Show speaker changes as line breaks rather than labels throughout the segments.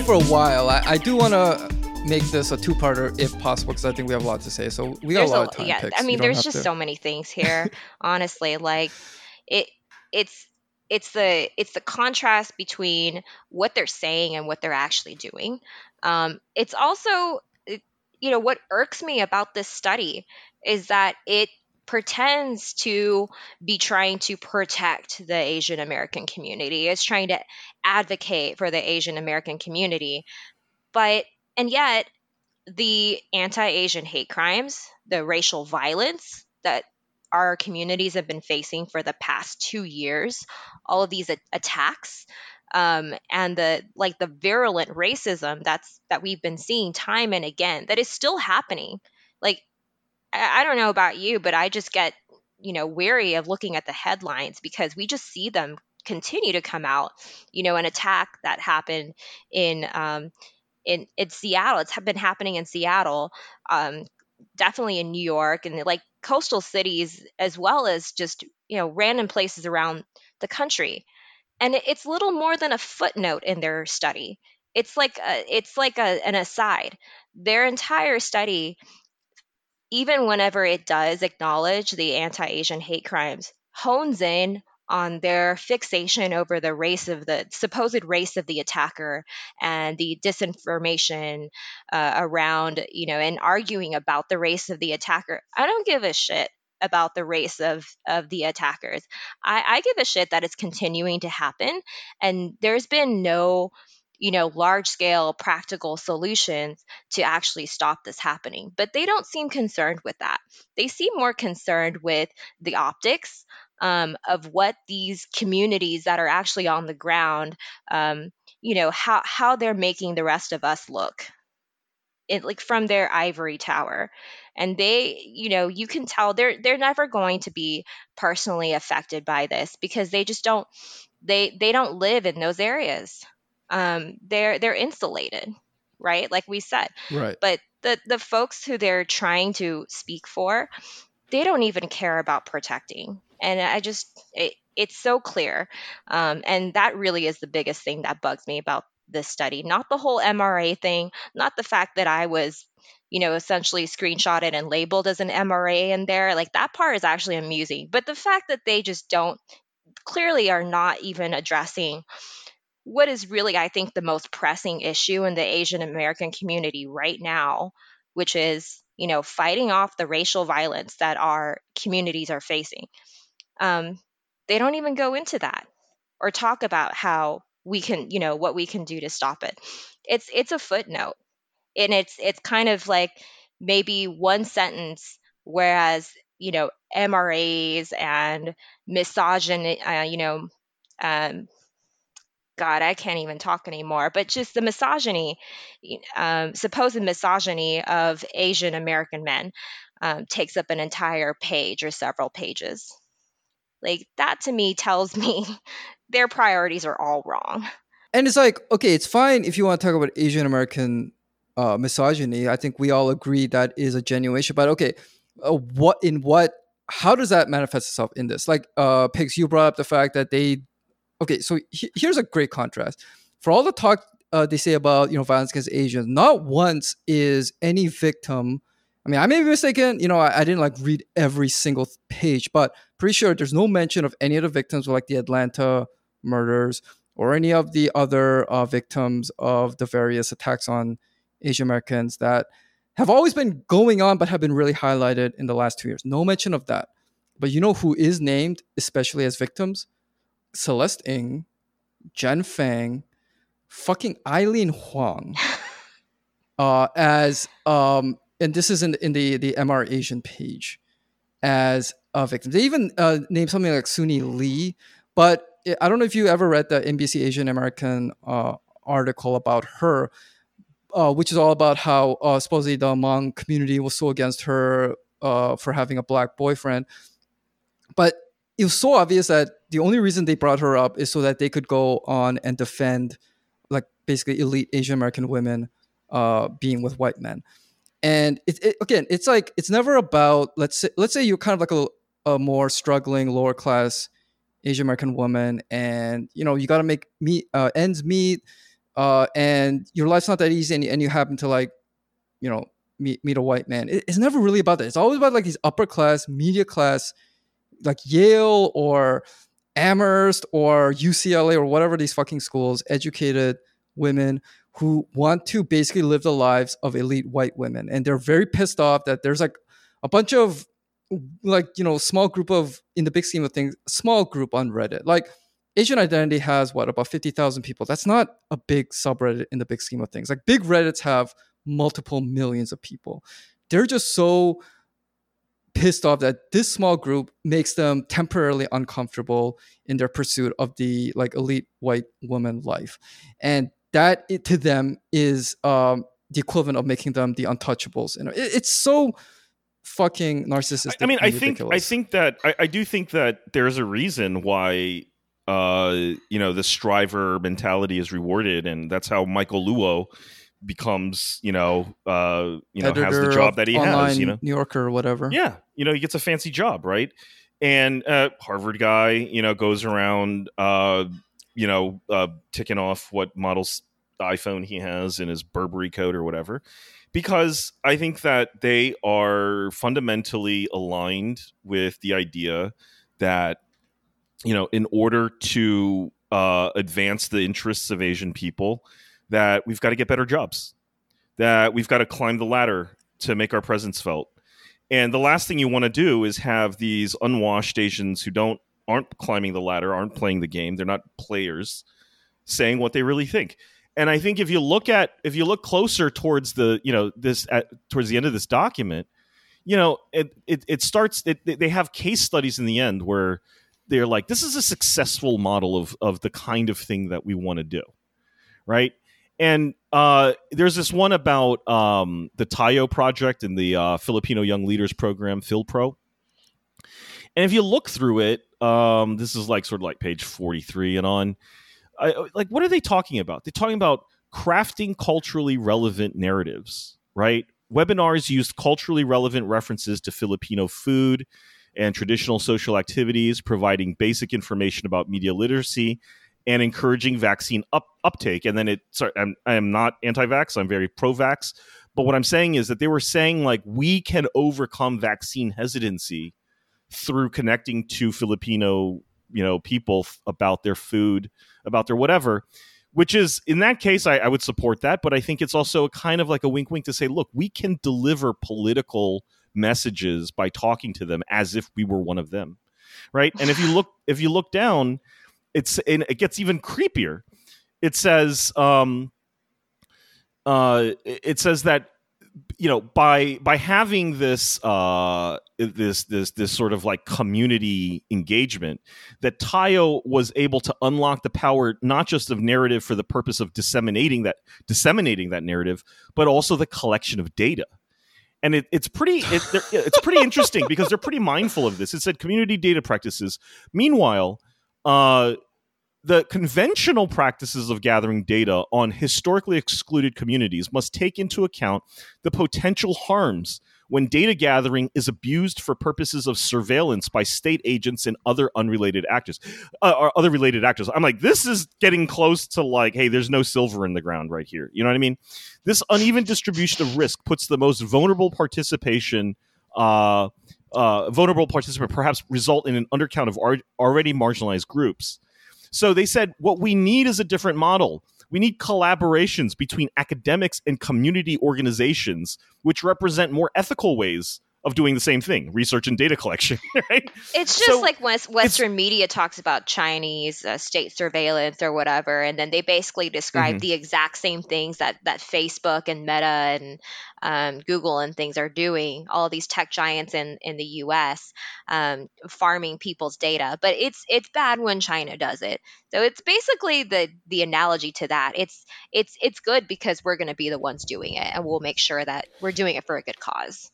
go for a while. I, I do want to make this a two-parter if possible because I think we have a lot to say. So we got
There's
a lot of time
yeah,
picks.
I mean, there's just
to-
so many things here. honestly, like it, it's it's the it's the contrast between what they're saying and what they're actually doing. Um, it's also, it- you know, what irks me about this study is that it pretends to be trying to protect the Asian American community. It's trying to advocate for the Asian American community, but and yet the anti-Asian hate crimes, the racial violence that our communities have been facing for the past two years, all of these attacks, um, and the like the virulent racism that's that we've been seeing time and again that is still happening. Like I, I don't know about you, but I just get you know weary of looking at the headlines because we just see them continue to come out. You know, an attack that happened in um, in in Seattle. It's been happening in Seattle, um, definitely in New York, and like coastal cities as well as just you know random places around the country. And it's little more than a footnote in their study. It's like a, it's like a, an aside. Their entire study, even whenever it does acknowledge the anti-Asian hate crimes, hones in on their fixation over the race of the supposed race of the attacker and the disinformation uh, around, you know, and arguing about the race of the attacker. I don't give a shit about the race of of the attackers. I, I give a shit that it's continuing to happen, and there's been no, you know, large scale practical solutions to actually stop this happening. But they don't seem concerned with that. They seem more concerned with the optics um, of what these communities that are actually on the ground, um, you know, how how they're making the rest of us look, it, like from their ivory tower, and they, you know, you can tell they're they're never going to be personally affected by this because they just don't they they don't live in those areas. Um, they're they're insulated, right? Like we said,
right.
but the the folks who they're trying to speak for they don't even care about protecting. And i just it, it's so clear. Um, and that really is the biggest thing that bugs me about this study. Not the whole mra thing not the fact that i was you know essentially screenshotted and labeled as an mra in there. Like that part is actually amusing. But the fact that they just don't clearly are not even addressing what is really i think the most pressing issue in the asian american community right now which is you know fighting off the racial violence that our communities are facing. Um, they don't even go into that or talk about how we can you know what we can do to stop it. It's it's a footnote and it's it's kind of like maybe one sentence whereas you know mras and misogyny uh, you know um, God, I can't even talk anymore, but just the misogyny, um, supposed misogyny of Asian American men um, takes up an entire page or several pages. Like that to me tells me their priorities are all wrong.
And it's like, okay, it's fine if you want to talk about Asian American uh, misogyny. I think we all agree that is a genuine issue. But okay, uh, what in what? How does that manifest itself in this? Like, uh, Pigs, you brought up the fact that they. Okay, so he- here's a great contrast. For all the talk uh, they say about you know violence against Asians, not once is any victim. I mean, I may be mistaken. You know, I, I didn't like read every single page, but pretty sure there's no mention of any of the victims like the Atlanta murders or any of the other uh, victims of the various attacks on Asian Americans that have always been going on but have been really highlighted in the last two years. No mention of that. But you know who is named, especially as victims? Celeste Ng, Jenn Fang, fucking Eileen Huang, uh, as um, and this is in in the the MR Asian page as a victim. They even uh, named something like Suni Lee, but I don't know if you ever read the NBC Asian American uh, article about her, uh, which is all about how uh, supposedly the Hmong community was so against her uh, for having a black boyfriend. It was so obvious that the only reason they brought her up is so that they could go on and defend, like basically elite Asian American women uh, being with white men. And it, it, again, it's like it's never about let's say let's say you're kind of like a, a more struggling lower class Asian American woman, and you know you got to make meet uh, ends meet. uh, and your life's not that easy, and, and you happen to like, you know, meet meet a white man. It, it's never really about that. It's always about like these upper class, media class, like Yale or Amherst or UCLA or whatever these fucking schools, educated women who want to basically live the lives of elite white women. And they're very pissed off that there's like a bunch of like, you know, small group of in the big scheme of things, small group on Reddit. Like Asian identity has what, about 50,000 people. That's not a big subreddit in the big scheme of things. Like big Reddits have multiple millions of people. They're just so pissed off that this small group makes them temporarily uncomfortable in their pursuit of the like elite white woman life. And that it, to them is um, the equivalent of making them the untouchables. You know it, it's so fucking narcissistic
i mean i think i think that I, I do think that there's a reason why uh you know the striver mentality is rewarded and that's how michael luo becomes you know uh you know
Editor
has the job that he has you know?
New yorker or whatever.
Yeah you know he gets a fancy job right? And uh harvard guy you know goes around uh you know uh ticking off what models iphone he has in his burberry coat or whatever because i think that they are fundamentally aligned with the idea that you know in order to uh advance the interests of asian people that we've got to get better jobs, that we've got to climb the ladder to make our presence felt. And the last thing you want to do is have these unwashed Asians who don't aren't climbing the ladder, aren't playing the game, they're not players, saying what they really think. And I think if you look at if you look closer towards the you know this at, towards the end of this document, you know it it, it starts it, they have case studies in the end where they're like this is a successful model of of the kind of thing that we want to do, right? And uh, there's this one about um, the Tayo project and the uh, Filipino Young Leaders Program, FYLPRO. And if you look through it, um, this is like sort of like page 43 and on. I, like, what are they talking about? They're talking about crafting culturally relevant narratives, right? Webinars used culturally relevant references to Filipino food and traditional social activities, providing basic information about media literacy and encouraging vaccine up, uptake. And then it, sorry, I'm, I'm not anti-vax. I'm very pro-vax. But what I'm saying is that they were saying like we can overcome vaccine hesitancy through connecting to Filipino, you know, people about their food, about their whatever. Which is in that case, I, I would support that. But I think it's also kind of like a wink, wink to say, look, we can deliver political messages by talking to them as if we were one of them, right? And if you look, if you look down, it's it gets even creepier. It says um, uh, it says that you know by by having this uh this this this sort of like community engagement that Tayo was able to unlock the power not just of narrative for the purpose of disseminating that disseminating that narrative but also the collection of data. And it, it's pretty it, it's pretty interesting because they're pretty mindful of this. It said community data practices. Meanwhile uh the conventional practices of gathering data on historically excluded communities must take into account the potential harms when data gathering is abused for purposes of surveillance by state agents and other unrelated actors uh, or other related actors. I'm like this is getting close to like hey there's no silver in the ground right here. You know what i mean? This uneven distribution of risk puts the most vulnerable participation uh, uh, vulnerable participant perhaps result in an undercount of already marginalized groups so they said what we need is a different model. We need collaborations between academics and community organizations, which represent more ethical ways of doing the same thing research and data collection right?
It's just so like when western media talks about chinese uh, state surveillance or whatever and then they basically describe mm-hmm. the exact same things that that facebook and meta and um, google and things are doing all these tech giants in in the us um, farming people's data. But it's it's bad when china does it. So it's basically the the analogy to that. It's it's it's good because we're going to be the ones doing it and we'll make sure that we're doing it for a good cause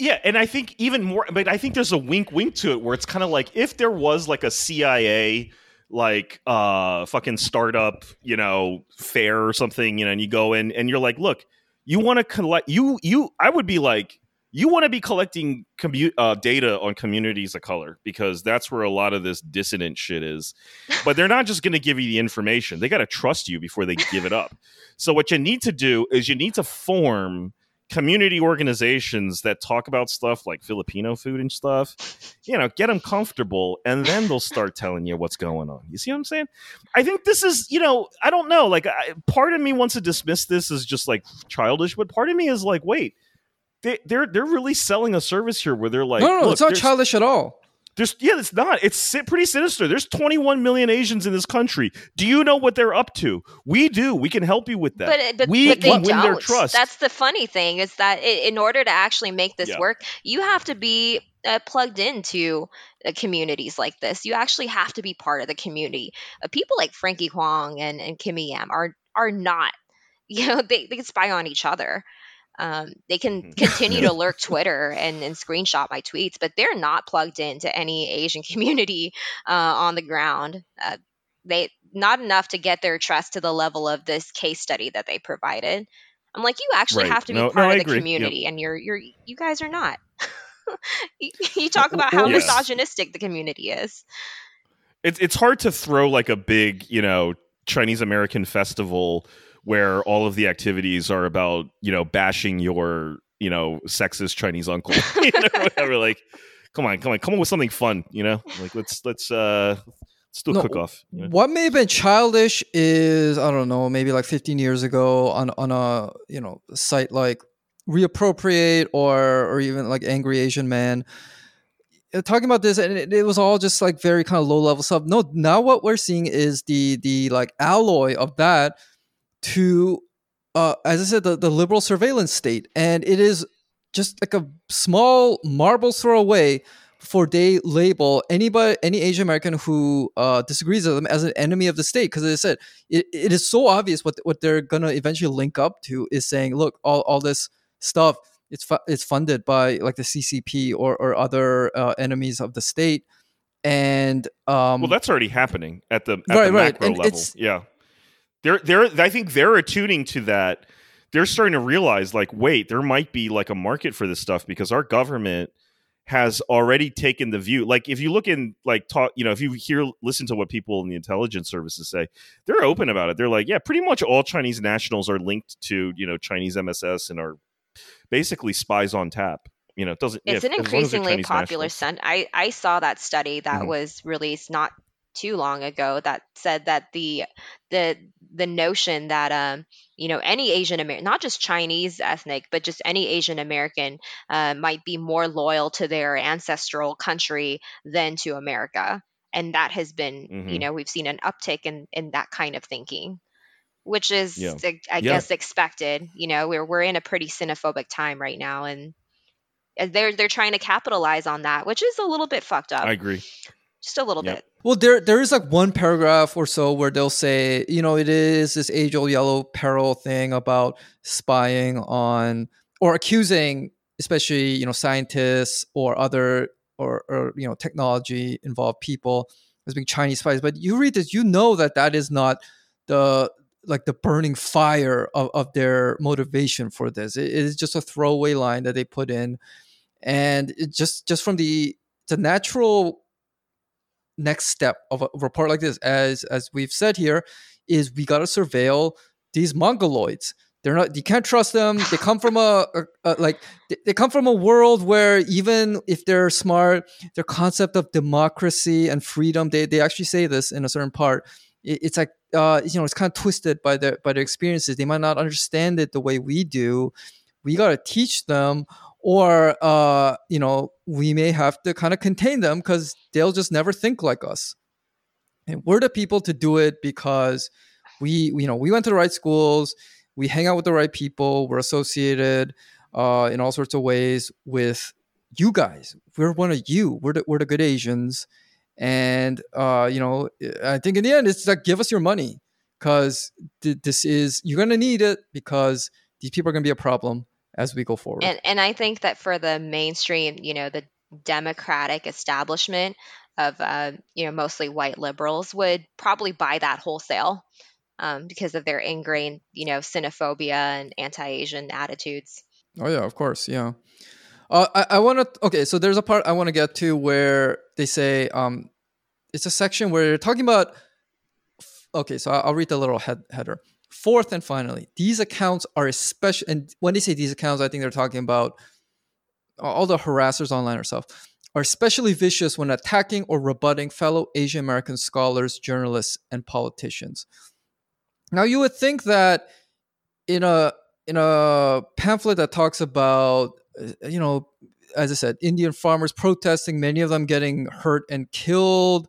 yeah, and I think even more, but I think there's a wink, wink to it where it's kind of like if there was like a CIA like uh fucking startup, you know, fair or something, you know, and you go in and you're like, look, you want to collect you you I would be like you want to be collecting commu- uh, data on communities of color because that's where a lot of this dissident shit is. But they're not just going to give you the information; they got to trust you before they give it up. So what you need to do is you need to form community organizations that talk about stuff like Filipino food and stuff, you know, get them comfortable and then they'll start telling you what's going on. You see what I'm saying? I think this is, you know, I don't know. Like, I, part of me wants to dismiss this as just like childish, but part of me is like, wait, they, they're they're really selling a service here where they're like,
no, no,
look,
it's not childish at all.
There's yeah, it's not. It's pretty sinister. There's 21 million Asians in this country. Do you know what they're up to? We do. We can help you with that.
But, but,
we
but they
win
don't.
their trust.
That's the funny thing is that in order to actually make this
Yeah.
work, you have to be uh, plugged into uh, communities like this. You actually have to be part of the community. Uh, people like Frankie Huang and, and Kimmy Yam are are not. You know, they, they can spy on each other. Um, they can
Mhm.
continue to lurk Twitter and, and screenshot my tweets, but they're not plugged into any Asian community uh, on the ground. Uh, they not enough to get their trust to the level of this case study that they provided. I'm like, you actually
Right.
have to be
No- no,
part
I
of the
agree. Yep.
community, and you're you're you guys are not. you, you talk about how
yes.
misogynistic the community is.
it's it's hard to throw like a big you know Chinese American festival where all of the activities are about you know bashing your you know sexist Chinese uncle you know whatever like come on come on come on with something fun you know like let's let's uh let's do a
No,
cook off you know?
What may have been childish is I don't know, maybe like 15 years ago on on a you know site like reappropriate or or even like angry Asian man uh, talking about this and it, it was all just like very kind of low level stuff. No, now what we're seeing is the the like alloy of that to uh as I said the, the liberal surveillance state. And it is just like a small marble throw away for they label anybody any Asian American who uh, disagrees with them as an enemy of the state. Because as I said it, it is so obvious what what they're gonna eventually link up to is saying look all, all this stuff it's fu- it's funded by like the CCP or or other uh, enemies of the state. And um
well that's already happening at the at
Right,
the
right,
macro
and
level. Yeah they're they're I think they're attuning to that they're starting to realize like wait there might be like a market for this stuff because our government has already taken the view like if you look in like talk you know if you hear listen to what people in the intelligence services say they're open about it they're like yeah pretty much all chinese nationals are linked to you know chinese mss and are basically spies on tap you know it doesn't
It's
yeah,
an
as long as they're
increasingly popular
nationals.
sen- I I saw that study that
Mhm.
was released not too long ago that said that the the the notion that um you know any Asian American not just Chinese ethnic but just any Asian American uh, might be more loyal to their ancestral country than to America and that has been you
Mhm.
know we've seen an uptick in in that kind of thinking which is
Yeah.
I- I
Yeah.
guess expected you know we're we're in a pretty xenophobic time right now and they're they're trying to capitalize on that, which is a little bit fucked up.
i agree
Just a little
Yep.
bit.
Well, there there is like one paragraph or so where they'll say, you know, it is this age old yellow peril thing about spying on or accusing, especially you know, scientists or other or, or you know, technology involved people as being Chinese spies. But you read this, you know that that is not the like the burning fire of, of their motivation for this. It- it is just a throwaway line that they put in, and it just just from the the natural next step of a report like this, as as we've said here, is we got to surveil these mongoloids. They're not. You can't trust them. They come from a, a, a like. They, they come from a world where even if they're smart, their concept of democracy and freedom. They they actually say this in a certain part. It, it's like uh, you know, it's kind of twisted by their by their experiences. They might not understand it the way we do. We got to teach them or uh, you know we may have to kind of contain them because they'll just never think like us. And we're the people to do it because we you know we went to the right schools we hang out with the right people we're associated uh, in all sorts of ways with you guys. We're one of you. We're the, we're the good asians. And uh, you know i think in the end it's like give us your money because th- this is you're gonna need it because these people are gonna be a problem as we go forward
And and I think that for the mainstream, you know, the democratic establishment of uh, you know mostly white liberals would probably buy that wholesale um, because of their ingrained you know xenophobia and anti-Asian attitudes.
Oh yeah, of course, yeah. Uh, I, I want to. Okay, so there's a part I want to get to where they say um, it's a section where they're talking about. Okay, so I'll read the little head, header. Fourth and finally, these accounts are especially, and when they say these accounts, I think they're talking about all the harassers online or stuff, are especially vicious when attacking or rebutting fellow Asian American scholars, journalists, and politicians. Now, you would think that in a in a pamphlet that talks about, you know, as I said, Indian farmers protesting, many of them getting hurt and killed,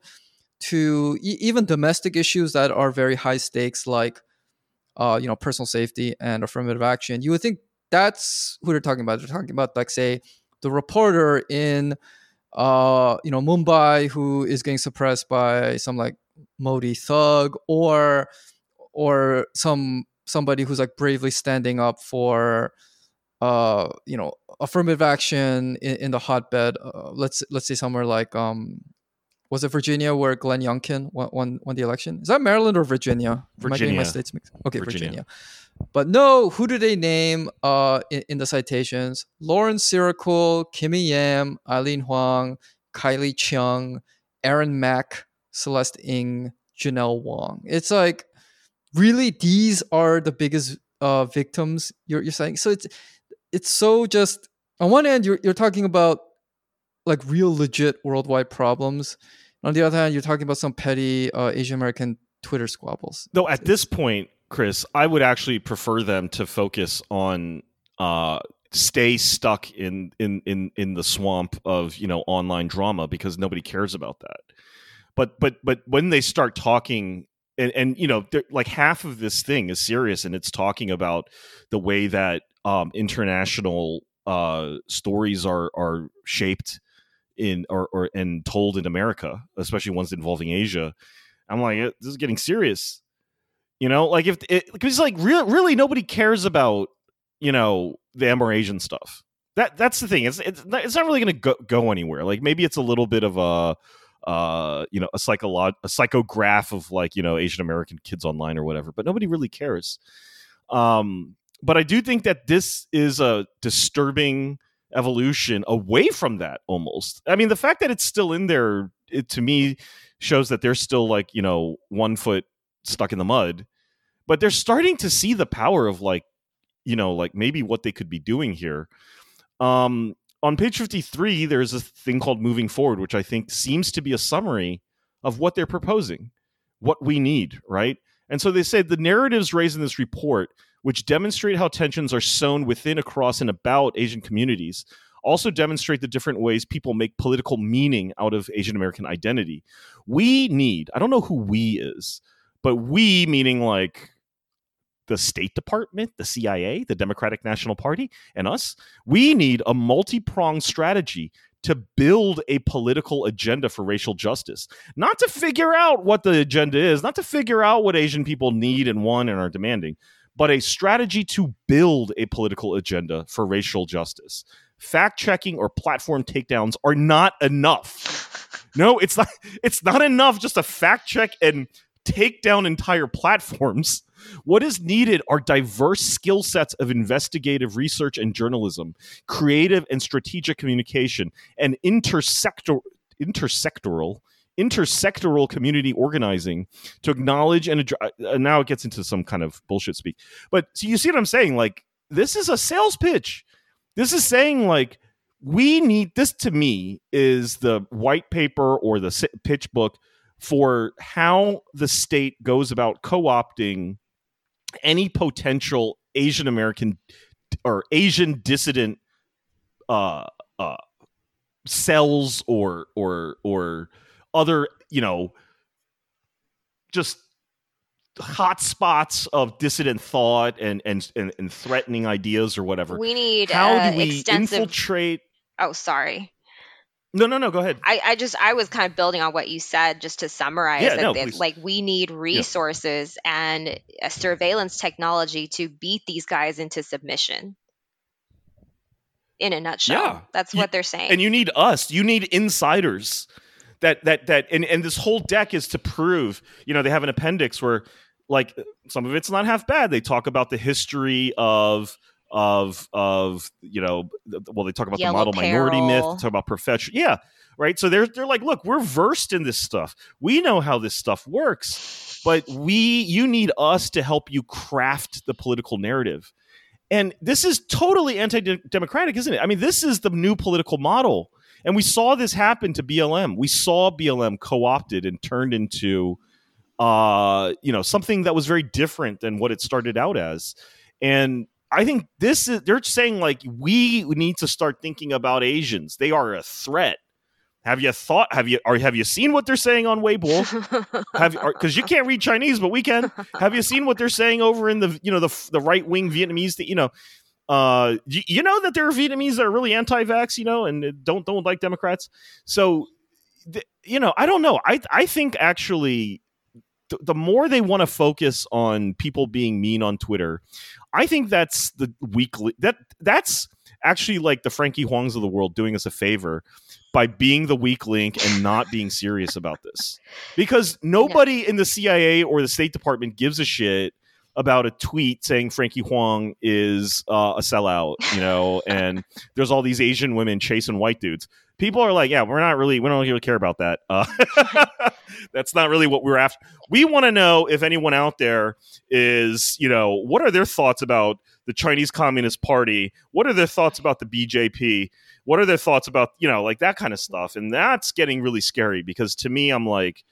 to e- even domestic issues that are very high stakes, like uh, you know, personal safety and affirmative action. You would think that's who they're talking about. They're talking about, like, say, the reporter in, uh, you know, Mumbai who is getting suppressed by some like Modi thug, or or some somebody who's like bravely standing up for uh you know affirmative action in, in the hotbed uh, let's let's say somewhere like um was it Virginia where Glenn Youngkin won, won, won the election? Is that Maryland or Virginia?
Virginia.
my states mixed? Okay,
Virginia.
Virginia. But no, who do they name uh, in, in the citations? Lauren Sirikul, Kimmy Yam, Eileen Huang, Kylie Chung, Aaron Mack, Celeste Ng, Janelle Wong. It's like, really, these are the biggest uh, victims you're, you're saying? So it's it's so just on one hand, you're, you're talking about like real legit worldwide problems. On the other hand, you're talking about some petty uh, Asian American Twitter squabbles.
Though at this point, Chris, I would actually prefer them to focus on uh, stay stuck in, in in in the swamp of you know online drama because nobody cares about that. But but but when they start talking and and you know like half of this thing is serious and it's talking about the way that um, international uh, stories are are shaped in or, or and told in America, especially ones involving Asia. I'm like, this is getting serious. You know, like if it because like really, really nobody cares about you know the MR Asian stuff. That that's the thing. It's it's not, it's not really going to go, go anywhere. Like maybe it's a little bit of a uh you know a psycholog a psychograph of like you know Asian American kids online or whatever, but nobody really cares. Um, but I do think that this is a disturbing evolution away from that almost. I mean, the fact that it's still in there, it to me shows that they're still like, you know, one foot stuck in the mud. But they're starting to see the power of like, you know, like maybe what they could be doing here. Um, on page 53, there's a thing called moving forward, which I think seems to be a summary of what they're proposing, what we need, right? And so they say the narratives raised in this report which demonstrate how tensions are sown within, across, and about Asian communities, also demonstrate the different ways people make political meaning out of Asian American identity. We need, I don't know who we is, but we meaning like the State Department, the CIA, the Democratic National Party, and us, we need a multi pronged strategy to build a political agenda for racial justice, not to figure out what the agenda is, not to figure out what Asian people need and want and are demanding, but a strategy to build a political agenda for racial justice. Fact checking or platform takedowns are not enough. No, it's not it's not enough just to fact check and take down entire platforms. What is needed are diverse skill sets of investigative research and journalism, creative and strategic communication, and intersector intersectoral intersectoral community organizing to acknowledge and address. Uh, now it gets into some kind of bullshit speak. But so you see what I'm saying? Like this is a sales pitch. This is saying like we need this to me is the white paper or the pitch book for how the state goes about co-opting any potential Asian American or Asian dissident uh, uh, cells or or or other, you know, just hot spots of dissident thought and and and, and threatening ideas or whatever.
We need
how
uh,
do we
extensive...
infiltrate?
Oh, sorry.
No, no, no. Go ahead.
I, I just I was kind of building on what you said, just to summarize
yeah. No,
that, like we need resources yeah. and a surveillance technology to beat these guys into submission. In a nutshell,
yeah.
that's
you,
what they're saying.
And you need us. You need insiders that that that and, and this whole deck is to prove you know they have an appendix where like some of it's not half bad. They talk about the history of of of you know well they talk about
Yellow
the model minority myth
peril.
talk about profession yeah right? So they're they're like look we're versed in this stuff. We know how this stuff works but we you need us to help you craft the political narrative. And this is totally anti-democratic isn't it? I mean this is the new political model and we saw this happen to blm we saw blm co-opted and turned into uh you know something that was very different than what it started out as. And i think this is they're saying like we need to start thinking about asians. They are a threat. Have you thought have you or have you seen what they're saying on weibo? Have because you can't read chinese but we can. Have you seen what they're saying over in the you know the the right wing vietnamese that you know uh you, you know that there are vietnamese that are really anti-vax you know and don't don't like democrats? So th- you know i don't know. I i think actually th- the more they want to focus on people being mean on twitter i think that's the weekly that that's actually like the frankie huangs of the world doing us a favor by being the weak link and not being serious about this. Because nobody in the cia or the state department gives a shit about a tweet saying Frankie Huang is uh, a sellout, you know, and there's all these Asian women chasing white dudes. People are like, yeah, we're not really, we don't really care about that. Uh, that's not really what we're after. We want to know if anyone out there is, you know, what are their thoughts about the Chinese Communist Party? What are their thoughts about the BJP? What are their thoughts about, you know, like that kind of stuff? And that's getting really scary because to me, I'm like,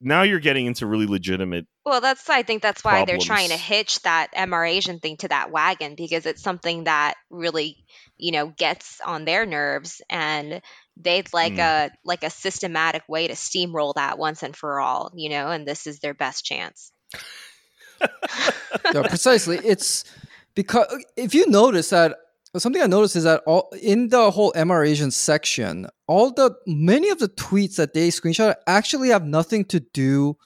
now you're getting into really legitimate
Well, that's I think that's why they're trying to hitch that MR Asian thing to that wagon because it's something that really, you know, gets on their nerves and they'd like
Mm.
a like a systematic way to steamroll that once and for all, you know, and this is their best chance.
yeah, precisely. It's because if you notice that something I noticed is that all in the whole MR Asian section, all the many of the tweets that they screenshot actually have nothing to do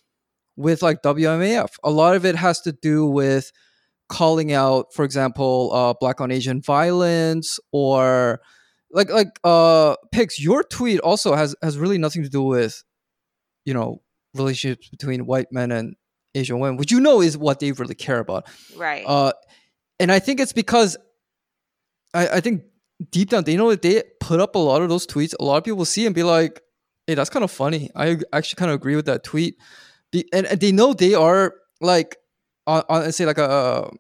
with like WMAF. A lot of it has to do with calling out, for example, uh, Black on Asian violence or like like uh Pix, your tweet also has has really nothing to do with you know relationships between white men and Asian women, which you know is what they really care about.
Right.
Uh, and I think it's because I, I think deep down they know that they put up a lot of those tweets. A lot of people see and be like, "Hey, that's kind of funny." I actually kind of agree with that tweet. Be, and, and they know they are like on, on say like a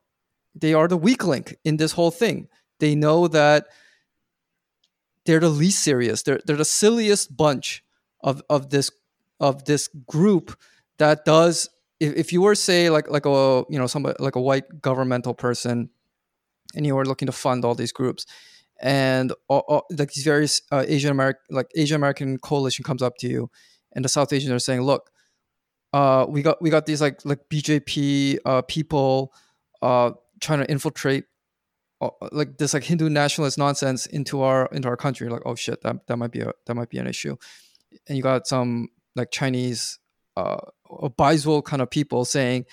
they are the weak link in this whole thing. They know that they're the least serious. They're they're the silliest bunch of of this of this group that does if, if you were say like like a you know somebody like a white governmental person and you were looking to fund all these groups. And all, all, like these various uh, asian american like asian american coalition comes up to you and the south asians are saying look uh we got we got these like like bjp uh people uh trying to infiltrate uh, like this like hindu nationalist nonsense into our into our country. Like oh shit that, that might be a that might be an issue. And you got some like chinese uh Biswell kind of people saying,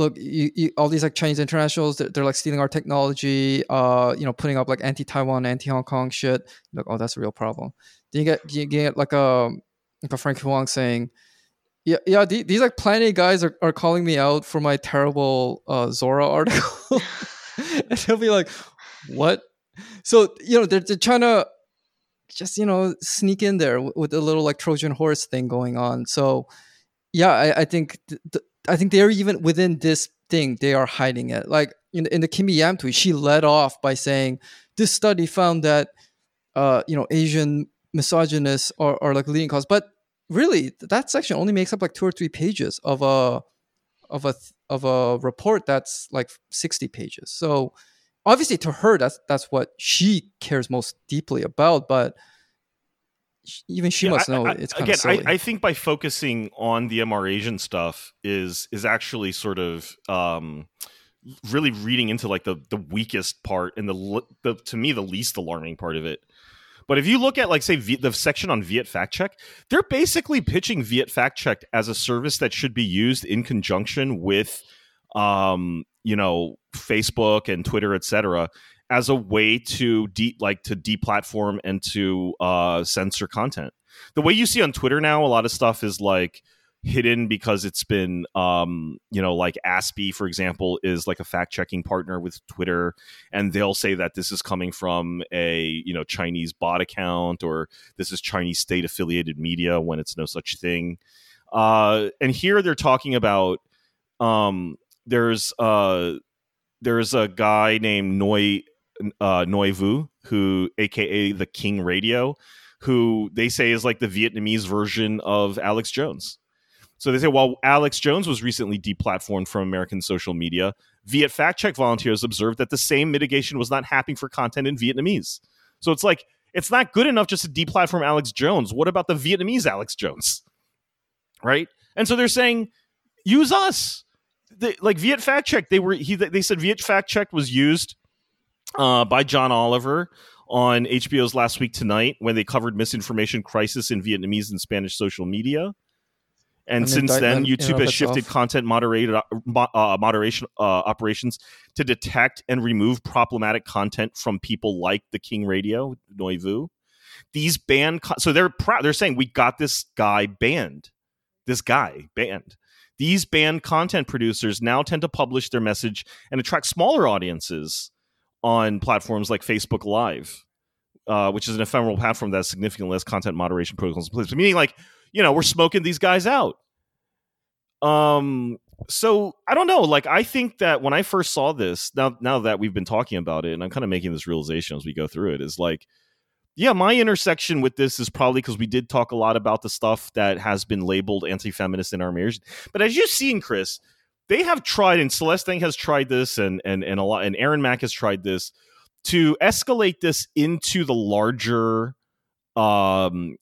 "Look, you, you, all these like Chinese internationals, they're, they're like stealing our technology, uh, you know, putting up like anti-Taiwan, anti-Hong Kong shit." Like, oh, that's a real problem. Then you get you get like a like a Frank Huang saying, "Yeah, yeah, the- these like Planet guys are, are calling me out for my terrible uh, Zora article," and they'll be like, "What?" So you know they're, they're trying to just you know sneak in there with, with a little like Trojan horse thing going on. So yeah, I, I think th- th- I think they're even within this thing they are hiding it. Like in in the Kimmy Yam tweet, she led off by saying this study found that uh you know Asian misogynists are, are like leading cause, but really that section only makes up like two or three pages of a of a of a report that's like 60 pages. So obviously to her that's that's what she cares most deeply about, but even she
Yeah,
must know
I-
it's
again. I, I think by focusing on the MR Asian stuff is is actually sort of um, really reading into like the the weakest part and the, l- the to me the least alarming part of it. But if you look at like say v- the section on Viet Fact Check, they're basically pitching Viet Fact Check as a service that should be used in conjunction with, um, you know, Facebook and Twitter, etc., as a way to de- like to deplatform and to uh, censor content. The way you see on Twitter now, a lot of stuff is like hidden because it's been um you know like ASPI for example is like a fact checking partner with twitter and they'll say that this is coming from a you know chinese bot account or this is chinese state affiliated media when it's no such thing uh and here they're talking about um there's uh there's a guy named noi uh noi vu who aka the king radio who they say is like the vietnamese version of alex jones so they say while Alex Jones was recently deplatformed from American social media, Viet fact check volunteers observed that the same mitigation was not happening for content in Vietnamese. So it's like it's not good enough just to deplatform Alex Jones. What about the Vietnamese Alex Jones? Right? And so they're saying use us. They, like Viet fact check, they were he they said Viet fact check was used uh, by John Oliver on HBO's Last Week Tonight when they covered misinformation crisis in Vietnamese and Spanish social media. And since then, YouTube has shifted content moderated uh, uh, moderation uh, operations to detect and remove problematic content from people like the King Radio, Noi Vu. These banned, so they're proud. They're saying we got this guy banned. This guy banned. These banned content producers now tend to publish their message and attract smaller audiences on platforms like Facebook Live, uh, which is an ephemeral platform that has significantly less content moderation protocols in place. Meaning, like you know, we're smoking these guys out. Um, so I don't know. Like, I think that when I first saw this, now now that we've been talking about it, and I'm kind of making this realization as we go through it, is like, yeah, my intersection with this is probably because we did talk a lot about the stuff that has been labeled anti-feminist in our marriage. But as you've seen, Chris, they have tried, and Celeste has tried this, and and and a lot, and Aaron Mack has tried this to escalate this into the larger um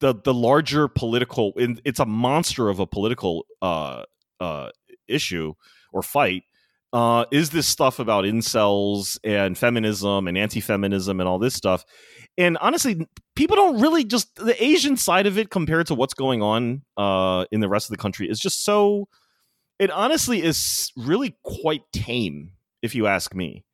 the the larger political it's a monster of a political uh uh issue or fight uh is this stuff about incels and feminism and anti-feminism and all this stuff. And honestly people don't really just the asian side of it compared to what's going on uh in the rest of the country is just so it honestly is really quite tame if you ask me.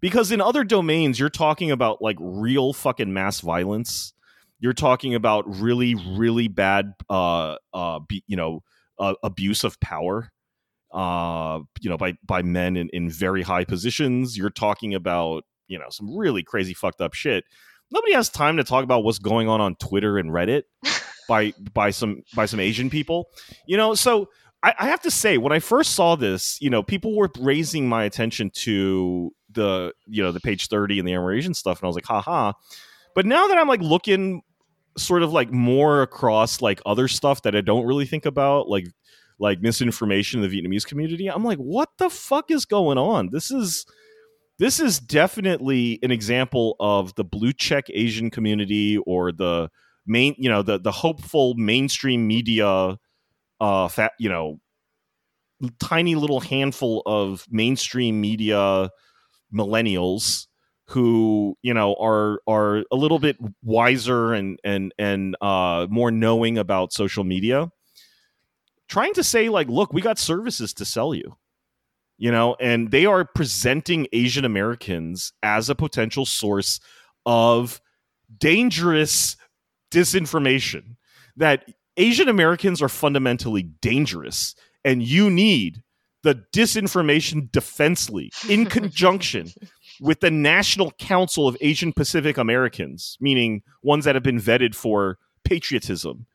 Because in other domains you're talking about like real fucking mass violence. You're talking about really really bad uh uh be, you know uh, abuse of power uh you know by by men in, in very high positions. You're talking about you know some really crazy fucked up shit. Nobody has time to talk about what's going on on twitter and reddit by by some by some asian people you know? So I, I have to say when i first saw this you know people were raising my attention to the you know the page 30 and the Asian stuff and i was like haha but now that i'm like looking sort of like more across like other stuff that I don't really think about, like like misinformation in the Vietnamese community. I'm like, what the fuck is going on? This is this is definitely an example of the blue check Asian community or the main, you know, the the hopeful mainstream media, uh, fat, you know, tiny little handful of mainstream media millennials who you know are are a little bit wiser and and and uh, more knowing about social media trying to say like look we got services to sell you you know and they are presenting asian americans as a potential source of dangerous disinformation that asian americans are fundamentally dangerous and you need the disinformation defense league in conjunction with the National Council of Asian Pacific Americans, meaning ones that have been vetted for patriotism.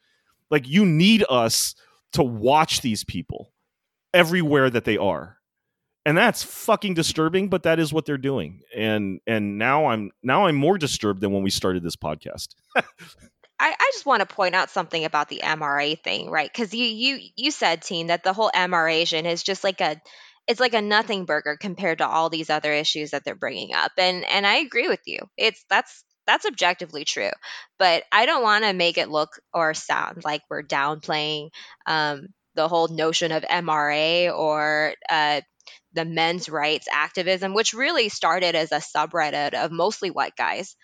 Like you need us to watch these people everywhere that they are. And that's fucking disturbing, but that is what they're doing. And and now I'm now I'm more disturbed than when we started this podcast.
I, I, just want to point out something about the MRA thing, right? Because you you you said, Teen, that the whole MRA is just like a it's like a nothing burger compared to all these other issues that they're bringing up. And and i agree with you. It's that's that's objectively true. But i don't want to make it look or sound like we're downplaying um, the whole notion of mra or uh, the men's rights activism which really started as a subreddit of mostly white guys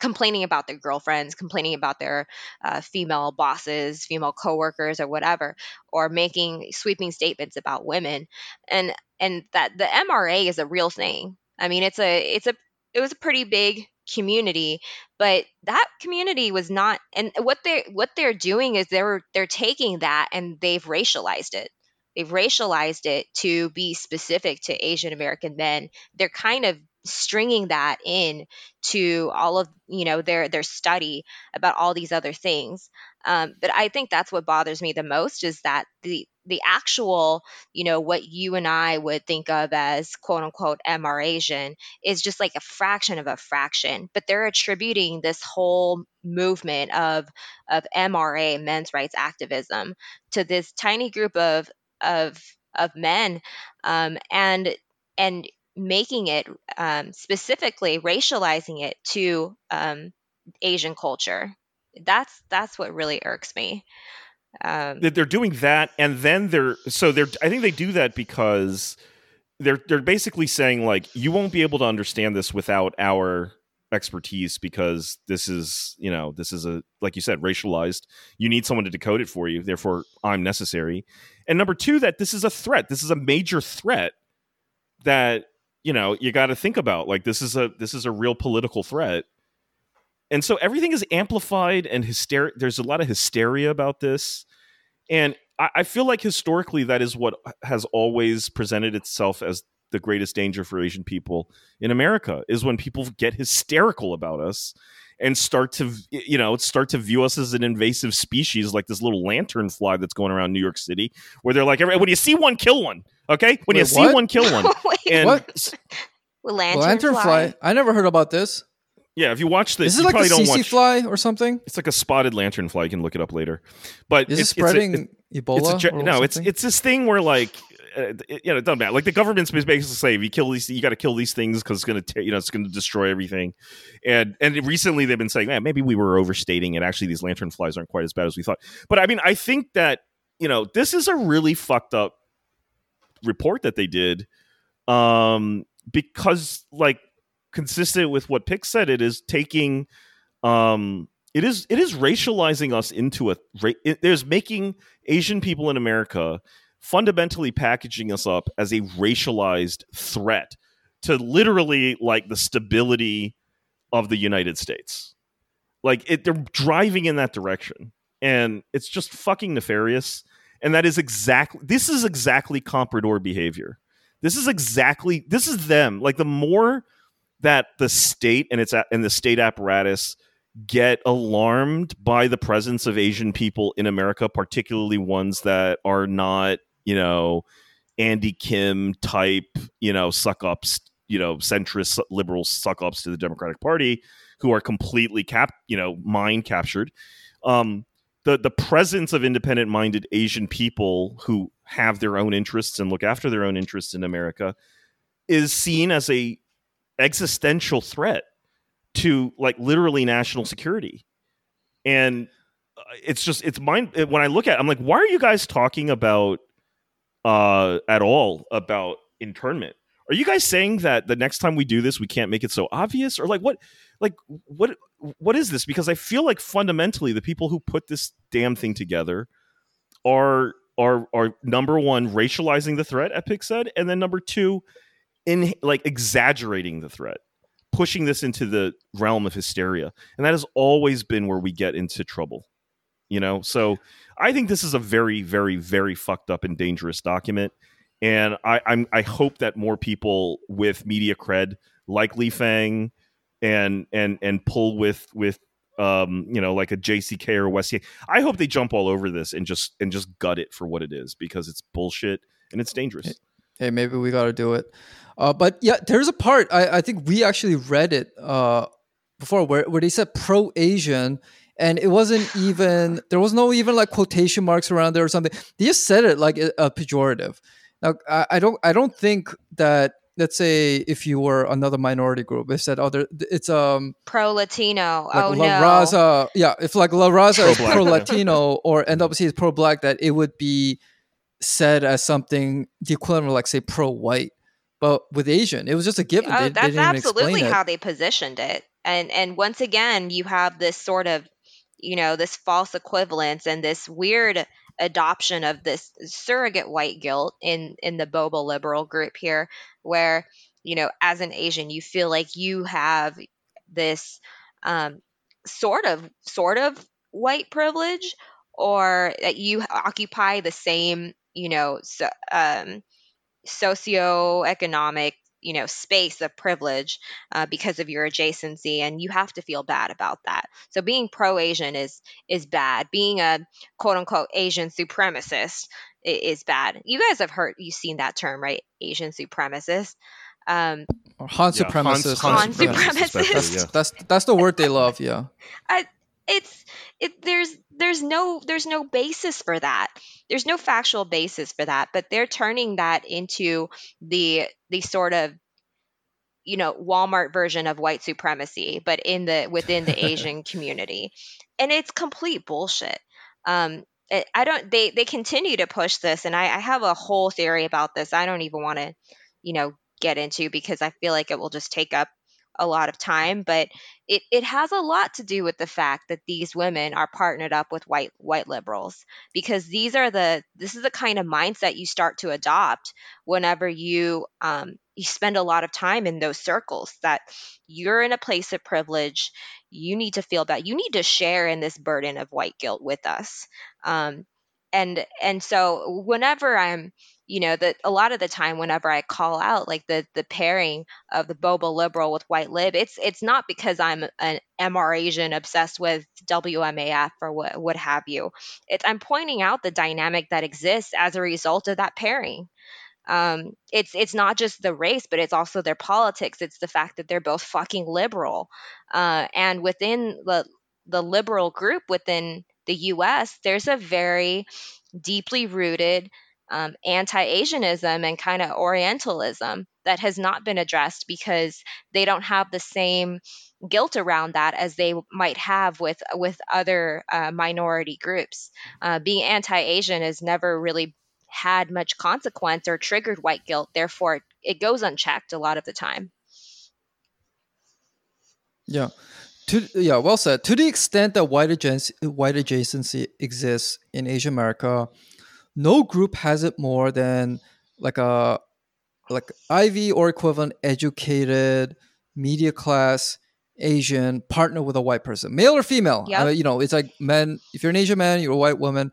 complaining about their girlfriends, complaining about their uh, female bosses, female coworkers, or whatever, or making sweeping statements about women, and and that the MRA is a real thing. I mean, it's a it's a it was a pretty big community but that community was not and what they what they're doing is they're they're taking that and they've racialized it. They've racialized it to be specific to asian american men. They're kind of stringing that in to all of you know their their study about all these other things um, but i think that's what bothers me the most is that the the actual you know what you and i would think of as quote unquote mr asian is just like a fraction of a fraction but they're attributing this whole movement of of mra men's rights activism to this tiny group of of of men um, and and making it um, specifically racializing it to um, Asian culture. That's that's what really irks me.
Um, they're doing that, and then they're so they're. I think they do that because they're they're basically saying like you won't be able to understand this without our expertise because this is you know this is a like you said racialized you need someone to decode it for you therefore i'm necessary and number two that this is a threat this is a major threat that you know you got to think about like this is a this is a real political threat. And so everything is amplified and hysteria there's a lot of hysteria about this. And I, I feel like historically that is what has always presented itself as the greatest danger for asian people in america is when people get hysterical about us and start to you know start to view us as an invasive species like this little lantern fly that's going around new york city where they're like when you see one kill one Okay, when Wait, you see one, kill one. and
what?
Lantern,
lantern fly. fly. I never heard about this.
Yeah, if you watch this,
is it like a CC fly or something?
It's like a spotted lantern fly. You can look it up later. But
is
it's,
it spreading it's a, it,
Ebola?
It's a,
no, something? it's it's this thing where like. Uh, it, you know, it doesn't matter. Like the government's basically saying, you kill these, you got to kill these things because it's going to, you know, it's going to destroy everything. And and recently they've been saying, man, maybe we were overstating it. Actually, these lantern flies aren't quite as bad as we thought. But I mean, I think that you know, this is a really fucked up report that they did um because like consistent with what Pix said it is taking um it is it is racializing us into a it is making asian people in america fundamentally packaging us up as a racialized threat to literally like the stability of the united states. Like it, they're driving in that direction and it's just fucking nefarious and that is exactly this is exactly comprador behavior. This is exactly this is them. Like the more that the state and its and the state apparatus get alarmed by the presence of asian people in america particularly ones that are not you know andy kim type you know suck ups you know centrist liberal suck ups to the democratic party who are completely cap you know mind captured um the the presence of independent minded Asian people who have their own interests and look after their own interests in America is seen as a existential threat to like literally national security. And uh, it's just it's mind when I look at it, I'm like why are you guys talking about uh at all about internment? Are you guys saying that the next time we do this we can't make it so obvious or like what like what what is this? Because I feel like fundamentally the people who put this damn thing together are are are number one racializing the threat, Epic said, and then number two, in like exaggerating the threat, pushing this into the realm of hysteria, and that has always been where we get into trouble. You know, so I think this is a very, very, very fucked up and dangerous document, and I, I'm I hope that more people with media cred like Lee Fang and and and pull with with um, you know, like a JCK or Westy. I hope they jump all over this and just and just gut it for what it is because it's bullshit and it's dangerous.
Hey, maybe we got to do it. Uh, but yeah, there's a part I, I think we actually read it uh, before where where they said pro Asian. And it wasn't even there was no even like quotation marks around there or something. They just said it like a, a pejorative. Now I, I don't I don't think that let's say if you were another minority group, they said oh it's um
pro Latino,
like
oh
La
no,
Raza, yeah, if like La Raza is pro Latino or NWC is pro black, that it would be said as something the equivalent of like say pro white. But with Asian, it was just a given.
Oh,
they,
that's
they
absolutely how they positioned it. And and once again, you have this sort of you know this false equivalence and this weird adoption of this surrogate white guilt in in the boba liberal group here where you know, as an Asian, you feel like you have this um, sort of sort of white privilege, or that you occupy the same, you know, so, um, socioeconomic you know space of privilege uh, because of your adjacency and you have to feel bad about that so being pro-asian is is bad being a quote unquote asian supremacist is bad you guys have heard you've seen that term right asian supremacist um
or Han
Yeah,
supremacist.
Han
Han
supremacist.
especially,
That's, that's that's the word they love. Yeah.
I, it's it there's there's no there's no basis for that. There's no factual basis for that but they're turning that into the the sort of you know walmart version of white supremacy but in the within the asian community. And it's complete bullshit. Um i don't they they continue to push this and i, I have a whole theory about this i don't even want to you know get into because i feel like it will just take up a lot of time but it, it has a lot to do with the fact that these women are partnered up with white white liberals because these are the this is the kind of mindset you start to adopt whenever you um, you spend a lot of time in those circles that you're in a place of privilege you need to feel bad you need to share in this burden of white guilt with us. Um, and and so whenever i'm you know that a lot of the time whenever i call out like the the pairing of the boba liberal with white lib it's it's not because i'm an mr asian obsessed with wmaf or what what have you it's i'm pointing out the dynamic that exists as a result of that pairing um, it's it's not just the race, but it's also their politics. It's the fact that they're both fucking liberal, uh, and within the the liberal group within the U.S., there's a very deeply rooted um, anti-Asianism and kind of Orientalism that has not been addressed because they don't have the same guilt around that as they might have with with other uh, minority groups. Uh, being anti-Asian has never really had much consequence or triggered white guilt. Therefore, it, goes unchecked a lot of the time.
Yeah. To yeah, well said. To the extent that white adjacency, white adjacency exists in Asian America, no group has it more than like a like Ivy or equivalent educated media class Asian partner with a white person, male or female.
Yep.
Uh, you know, it's like men. If you're an Asian man, you're a white woman.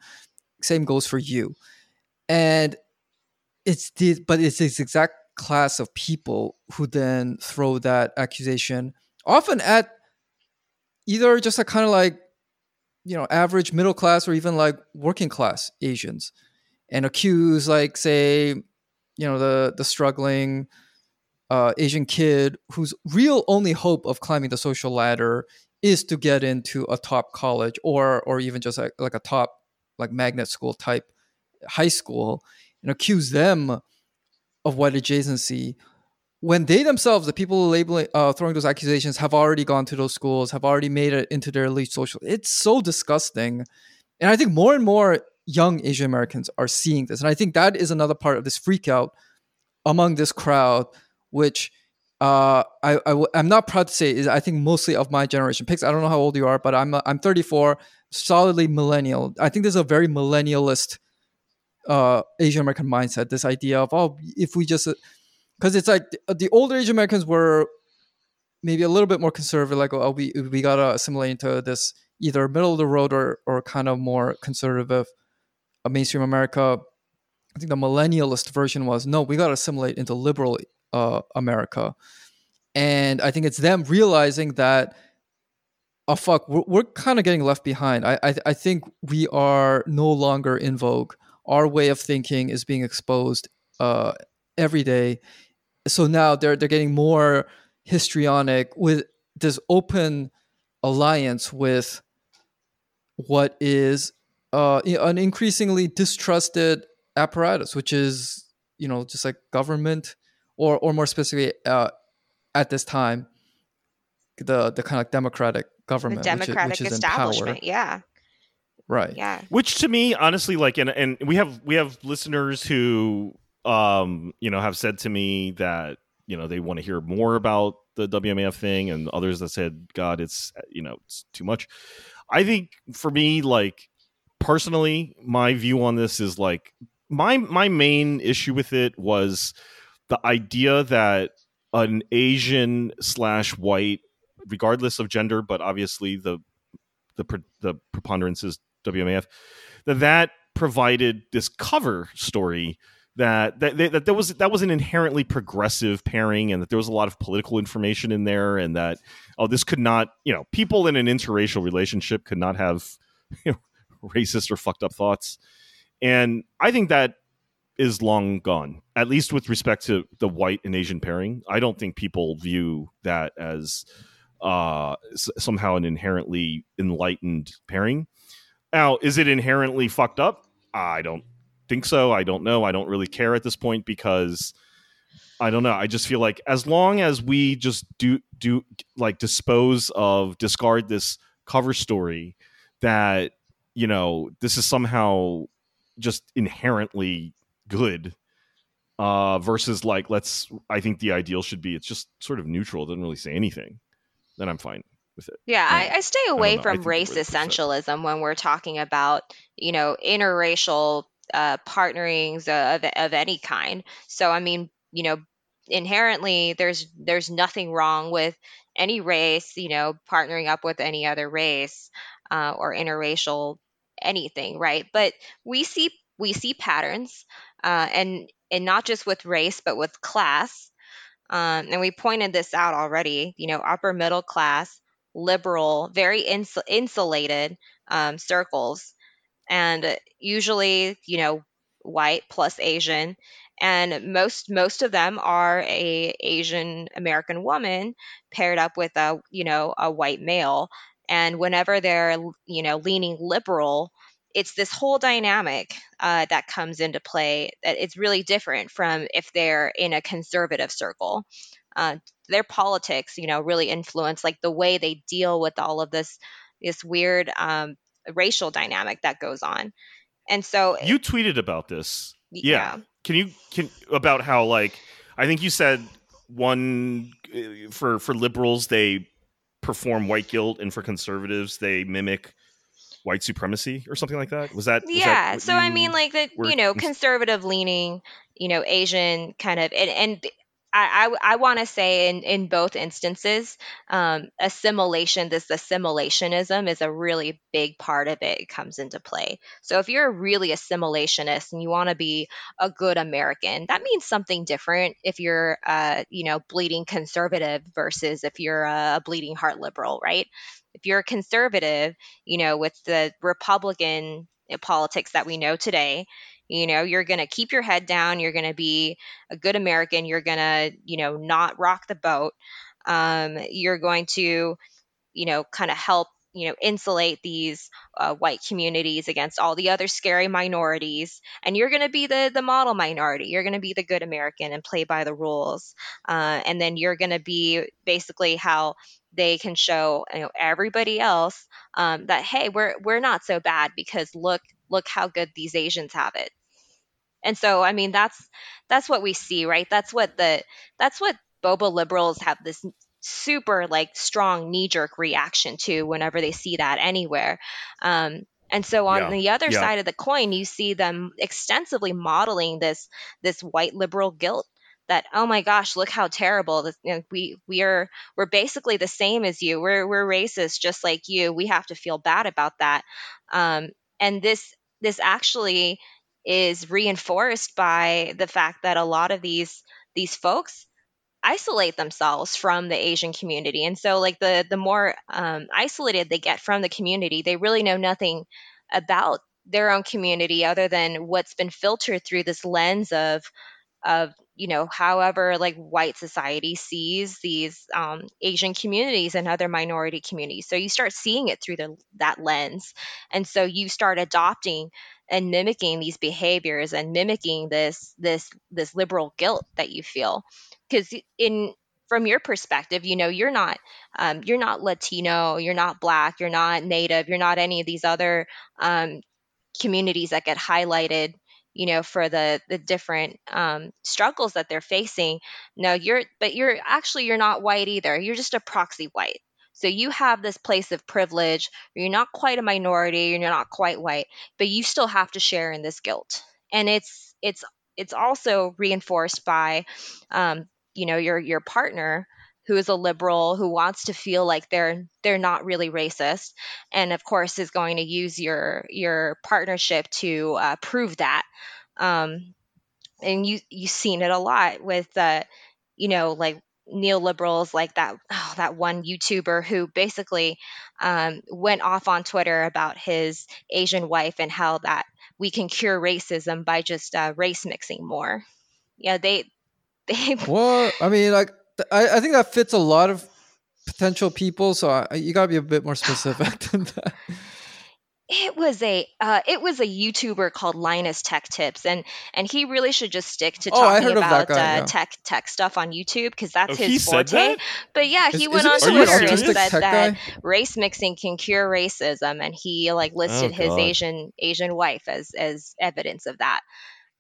Same goes for you, and it's the but it's this exact class of people who then throw that accusation often at either just a kind of like you know average middle class or even like working class asians and accuse like say you know the the struggling uh, asian kid whose real only hope of climbing the social ladder is to get into a top college or or even just like, like a top like magnet school type high school and accuse them of white adjacency when they themselves, the people labeling, uh, throwing those accusations, have already gone to those schools, have already made it into their elite social. It's so disgusting, and I think more and more young Asian Americans are seeing this, and I think that is another part of this freak out among this crowd, which uh, I, I w- I'm not proud to say is I think mostly of my generation. Pix, I don't know how old you are, but I'm I'm 34, solidly millennial. I think there's a very millennialist uh, Asian American mindset. This idea of oh, if we just because it's like the, the older Asian Americans were maybe a little bit more conservative, like oh we we gotta assimilate into this either middle of the road or or kind of more conservative mainstream America. I think the millennialist version was no, we gotta assimilate into liberal uh, America, and I think it's them realizing that oh fuck, we're, we're kind of getting left behind. I, I I think we are no longer in vogue. Our way of thinking is being exposed uh, every day. So now they're they're getting more histrionic with this open alliance with what is uh, an increasingly distrusted apparatus, which is you know just like government, or or more specifically uh, at this time, the the kind of democratic
The
government, which is-
democratic
which is, in power,
establishment. Yeah.
right?
Yeah.
which to me honestly like and and we have we have listeners who um you know have said to me that you know they want to hear more about the WMAF thing and others that said god it's you know it's too much i think for me like personally my view on this is like my my main issue with it was the idea that an Asian slash white, regardless of gender, but obviously the the the preponderance is WMAF. That that provided this cover story that that, that that was that was an inherently progressive pairing and that there was a lot of political information in there and that oh this could not you know people in an interracial relationship could not have you know, racist or fucked up thoughts and i think that is long gone at least with respect to the white and asian pairing i don't think people view that as uh s- somehow an inherently enlightened pairing now is it inherently fucked up i don't think so. I don't know. I don't really care at this point because I don't know. I just feel like as long as we just do do like dispose of discard this cover story that you know this is somehow just inherently good uh versus like let's I think the ideal should be it's just sort of neutral, it doesn't really say anything. Then I'm fine with it.
Yeah, I, I stay away.
I
from race essentialism when we're talking about, you know, interracial uh, partnerings of, of any kind. So, I mean, you know, inherently there's there's nothing wrong with any race, you know, partnering up with any other race uh, or interracial anything, right? But we see we see patterns, uh, and and not just with race, but with class. Um, and we pointed this out already. You know, upper middle class, liberal, very ins- insulated um, circles and usually you know white plus asian and most most of them are a asian american woman paired up with a you know a white male and whenever they're you know leaning liberal it's this whole dynamic uh, that comes into play that it's really different from if they're in a conservative circle uh, their politics you know really influence like the way they deal with all of this this weird um, racial dynamic that goes on. And so
You tweeted about this.
yeah.
Yeah. Can you can about how like I think you said one uh, for for liberals they perform white guilt and for conservatives they mimic white supremacy or something like that. Was that was
yeah
what
so i mean like the you know conservative leaning you know asian kind of and, and i i, I want to say in in both instances um assimilation this assimilationism is a really big part of it it comes into play. So if you're really assimilationist and you want to be a good american that means something different if you're uh you know bleeding conservative versus if you're a bleeding heart liberal right? If you're a conservative you know with the republican politics that we know today you know you're going to keep your head down you're going to be a good american you're going to you know not rock the boat um, you're going to you know kind of help you know insulate these uh, white communities against all the other scary minorities and you're going to be the the model minority you're going to be the good american and play by the rules uh, and then you're going to be basically how they can show you know everybody else um, that hey we're we're not so bad because look look how good these asians have it. And so i mean that's that's what we see right? That's what the that's what boba liberals have this super like strong knee jerk reaction to whenever they see that anywhere. Um, and so on
Yeah.
the other
Yeah.
side of the coin you see them extensively modeling this this white liberal guilt that oh my gosh look how terrible this, you know, we we are we're basically the same as you. We're we're racist just like you. We have to feel bad about that. Um, and this this actually is reinforced by the fact that a lot of these these folks isolate themselves from the Asian community. And so like the the more um, isolated they get from the community, they really know nothing about their own community other than what's been filtered through this lens of of you know however like white society sees these um, asian communities and other minority communities. So you start seeing it through the, that lens. And so you start adopting and mimicking these behaviors and mimicking this this this liberal guilt that you feel. Because in from your perspective you know you're not um, you're not latino you're not black you're not native you're not any of these other um, communities that get highlighted you know for the the different um, struggles that they're facing no you're but you're actually you're not white either. You're just a proxy white. So you have this place of privilege. You're not quite a minority. You're not quite white but you still have to share in this guilt. And it's it's it's also reinforced by um, you know your your partner who is a liberal who wants to feel like they're they're not really racist and of course is going to use your your partnership to uh, prove that um, and you you've seen it a lot with uh, you know like neoliberals like that oh, that one YouTuber who basically um, went off on Twitter about his Asian wife and how that we can cure racism by just uh, race mixing more. Yeah, they they.
Well, I mean, like I, I think that fits a lot of potential people. So I, you gotta be a bit more specific than that.
It was a uh, it was a YouTuber called Linus Tech Tips, and and he really should just stick to
Oh,
talking
heard of that
about
guy,
uh,
yeah.
tech tech stuff on YouTube because that's
Oh, he
his
said
forte.
that?
But yeah, he
is
went
it-
on
are you
Twitter and said that
guy?
race mixing can cure racism, and he like listed his Asian Asian wife as as evidence of that,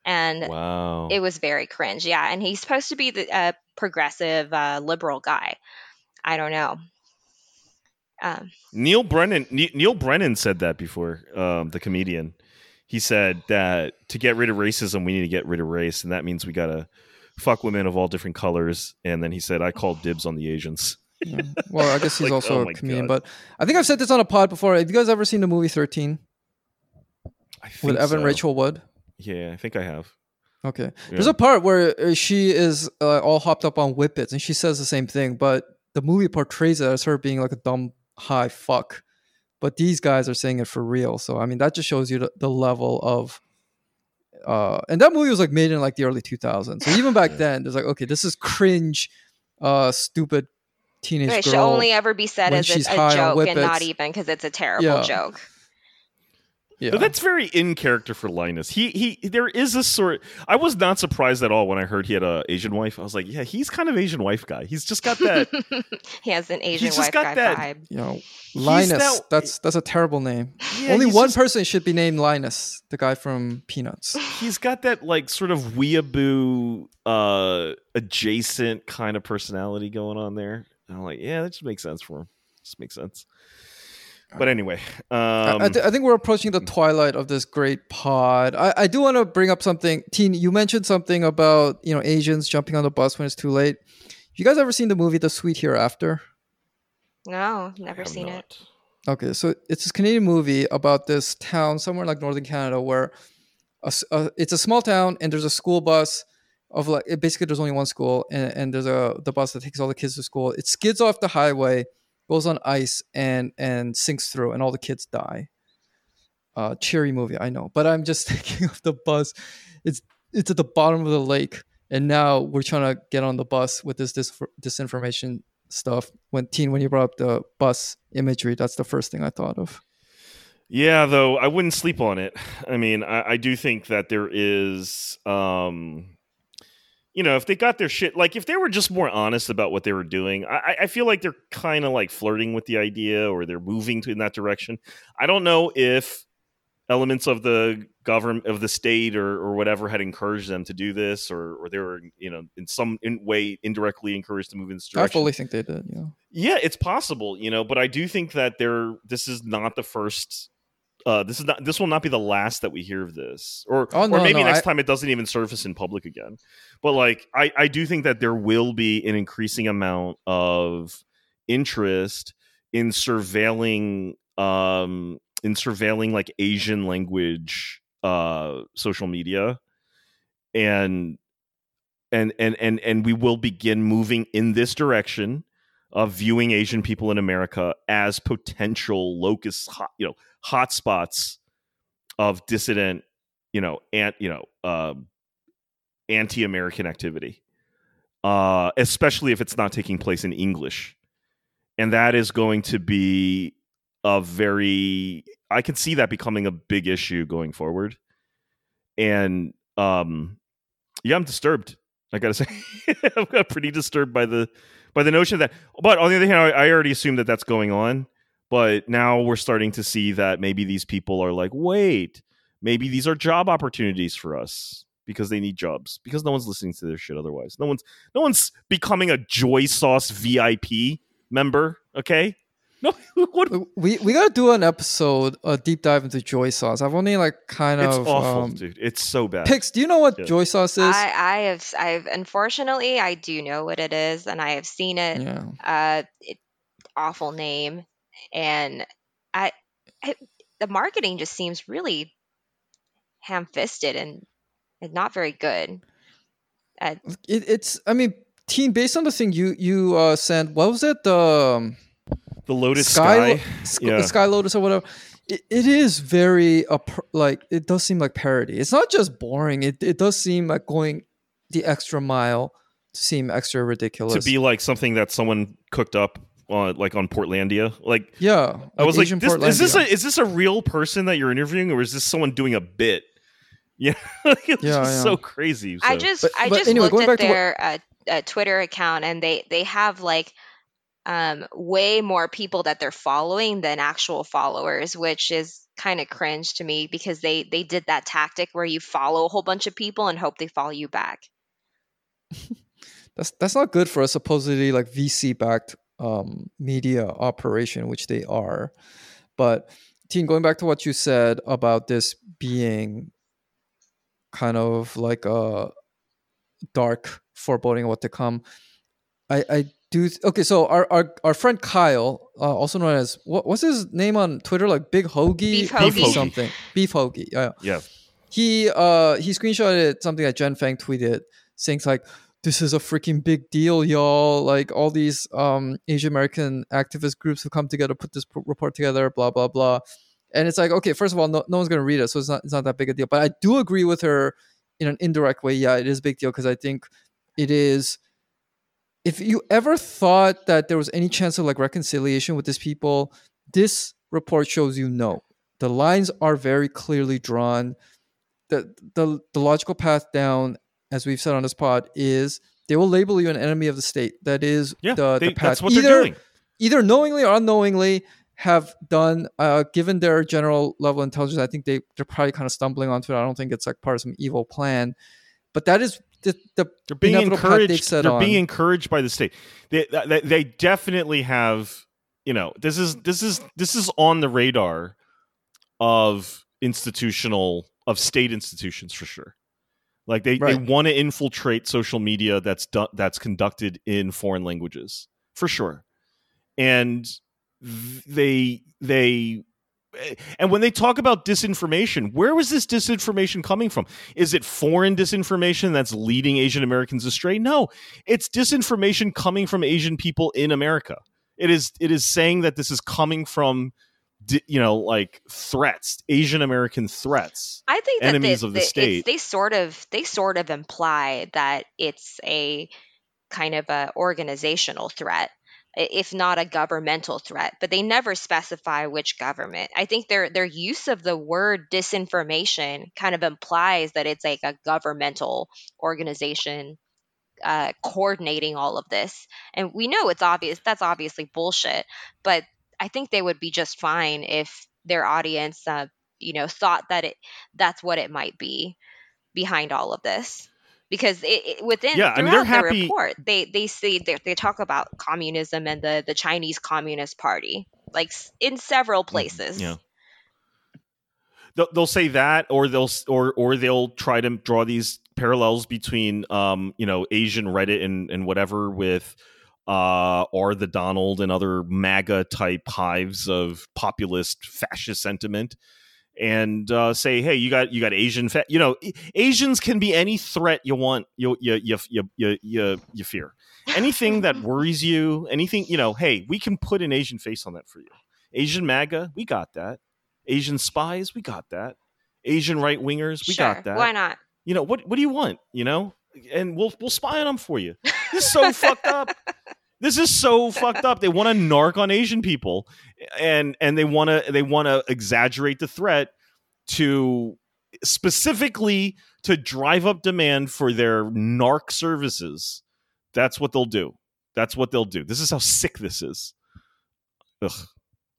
and
Wow.
it was very cringe. Yeah, and he's supposed to be the uh, progressive uh, liberal guy. I don't know. Um,
Neal Brennan Neal Brennan said that before, um, the comedian. He said that to get rid of racism, we need to get rid of race, and that means we gotta fuck women of all different colors. And then he said, "I called dibs on the Asians."
Yeah. Well, I guess he's
Like,
also
oh
a comedian,
God.
but I think I've said this on a pod before. Have you guys ever seen the movie Thirteen with Evan
so.
Rachel Wood?
Yeah, I think I have.
Okay. There's a part where uh, she is uh, all hopped up on whippets and she says the same thing, but the movie portrays it as her being like a dumb high fuck. But these guys are saying it for real. So, I mean, that just shows you the, the level of. Uh, and that movie was like made in like the early 2000s. So even back
Yeah.
then, there's like, okay, this is cringe, uh, stupid teenage
it should only ever be said as
she's
a,
high
a
on
joke and not even because it's a terrible
Yeah.
joke.
Yeah.
But that's very in character for Linus. He he there is a sort I was not surprised at all when I heard he had a Asian wife. I was like, yeah, he's kind of Asian wife guy. He's just got that
he has an Asian
just
wife
got
guy
that-
vibe.
you know, Linus.
that-
that's that's a terrible name.
yeah,
Only one
just-
person should be named Linus, the guy from Peanuts.
he's got that like sort of weeaboo uh adjacent kind of personality going on there. And I'm like, yeah, that just makes sense for him. Just makes sense. But anyway,
I-
um,
I, th- I think we're approaching the twilight of this great pod. I, I do want to bring up something. Teen, you mentioned something about you know Asians jumping on the bus when it's too late. You guys ever seen the movie The Sweet Hereafter?
No, never
have
seen it.
Okay, so it's this Canadian movie about this town somewhere like northern Canada where a s a it's a small town and there's a school bus of like basically there's only one school and, and there's a the bus that takes all the kids to school. It skids off the highway, goes on ice and and sinks through, and all the kids die. Uh, cheery movie, I know, but I'm just thinking of the bus. It's it's at the bottom of the lake, and now we're trying to get on the bus with this dis- disinformation stuff. When teen, when you brought up the bus imagery, that's the first thing I thought of.
Yeah, though I wouldn't sleep on it. I mean, I, I do think that there is, um, you know, if they got their shit, like if they were just more honest about what they were doing, I, I- feel like they're kind of like flirting with the idea or they're moving to in that direction. I don't know if elements of the government of the state or, or whatever had encouraged them to do this or, or they were you know in some in way indirectly encouraged to move in this direction.
I fully think they did. Yeah.
yeah, it's possible, you know, but I do think that there this is not the first uh this is not this will not be the last that we hear of this. Or
Oh,
or maybe
no,
next
I-
time it doesn't even surface in public again. But like I I do think that there will be an increasing amount of interest in surveilling um in surveilling like Asian language uh social media and and and and and we will begin moving in this direction of viewing Asian people in America as potential locus, you know, hotspots of dissident, you know, and you know, um, anti-American activity, uh, especially if it's not taking place in English, and that is going to be a very. I can see that becoming a big issue going forward, and um, yeah, I'm disturbed. I gotta say, I'm pretty disturbed by the by the notion of that. But on the other hand, I, I already assume that that's going on. But now we're starting to see that maybe these people are like, wait, maybe these are job opportunities for us because they need jobs because no one's listening to their shit otherwise. No one's no one's becoming a Joy Sauce VIP member. Okay, No, what?
We we gotta do an episode, a deep dive into joy sauce. I've only like kind
It's
of
awful,
um,
dude. It's so bad.
Pix, do you know what
Yeah.
joy sauce is?
I, I have, I've unfortunately, I do know what it is, and I have seen it.
yeah.
Uh, it, awful name, and I, I, the marketing just seems really ham-fisted and, and not very good.
It, it's I mean, teen based on the thing you you uh sent, what was it? The um,
the Lotus
Sky,
Sky.
Sk-
yeah.
Sky Lotus or whatever. It, it is very uh, like it does seem like parody. It's not just boring. It it does seem like going the extra mile to seem extra ridiculous.
to be like something that someone cooked up on like on Portlandia. Like
yeah,
I was
Asian
like, this, is this a is this a real person that you're interviewing, or is this someone doing a bit? Yeah, it's
Yeah,
just
yeah.
so crazy.
I just
But-
I
but
just
anyway,
looked at
back to what-
their uh, uh, Twitter account and they they have like um, way more people that they're following than actual followers, which is kind of cringe to me because they they did that tactic where you follow a whole bunch of people and hope they follow you back.
that's that's not good for a supposedly like VC backed um, media operation, which they are. But Teen, going back to what you said about this being kind of like a dark foreboding of what to come, I I do th- okay. So our our, our friend Kyle, uh, also known as what what's his name on Twitter, like Big Hoagie,
Beef
Hoagie.
something, Beef Hoagie, yeah
yeah,
he uh he screenshotted something that Jenn Fang tweeted saying like this is a freaking big deal y'all. Like all these um Asian American activist groups have come together put this p- report together blah blah blah. And it's like okay first of all no, no one's going to read it so it's not it's not that big a deal. But I do agree with her in an indirect way. Yeah it is a big deal because I think it is if you ever thought that there was any chance of like reconciliation with these people this report shows you no. The lines are very clearly drawn. The the the logical path down, as we've said on this pod, is they will label you an enemy of the state. That is
yeah.
the,
they-
the path.
that's what
either,
they're doing.
either knowingly or unknowingly have done uh, given their general level of intelligence. I think they they're probably kind of stumbling onto it. I don't think it's like part of some evil plan, but that is the, the
They're being encouraged. They're
on.
being encouraged by the state. They, they they definitely have. You know, this is this is this is on the radar of institutional of state institutions for sure. Like they, they want to infiltrate social media that's done that's conducted in foreign languages for sure, and they they eh, and when they talk about disinformation, where was this disinformation coming from? Is it foreign disinformation that's leading Asian Americans astray? No, it's disinformation coming from Asian people in America. It is it is saying that this is coming from you know like threats, Asian American threats.
I think that
Enemies
they,
of the
they-
state.
They sort of they sort of imply that it's a kind of a organizational threat, if not a governmental threat. But they never specify which government. I think their their use of the word disinformation kind of implies that it's like a governmental organization uh, coordinating all of this. And we know it's obvious that's obviously bullshit. But I think they would be just fine if their audience, uh, you know, thought that it that's what it might be behind all of this. Because it, it, within
Yeah, I mean,
throughout
they're
the
happy-
report, they they say they, they talk about communism and the the Chinese Communist Party, like in several places.
Mm-hmm. Yeah. They'll, they'll say that, or they'll or or they'll try to draw these parallels between, um, you know, Asian Reddit and and whatever with, uh, or the Donald and other MAGA type hives of populist fascist sentiment, and uh, say, hey, you got you got Asian, fa- you know, Asians can be any threat you want, you you you you you you, you fear. Anything that worries you, anything you know, hey, we can put an Asian face on that for you. Asian MAGA, we got that. Asian spies, we got that. Asian right wingers, we
sure,
got that.
why not?
You know what? What do you want? You know, and we'll we'll spy on them for you. This is so fucked up. This is so fucked up. They want to narc on Asian people, and and they want to they want to exaggerate the threat to specifically to drive up demand for their narc services. That's what they'll do. That's what they'll do. This is how sick this is. Ugh,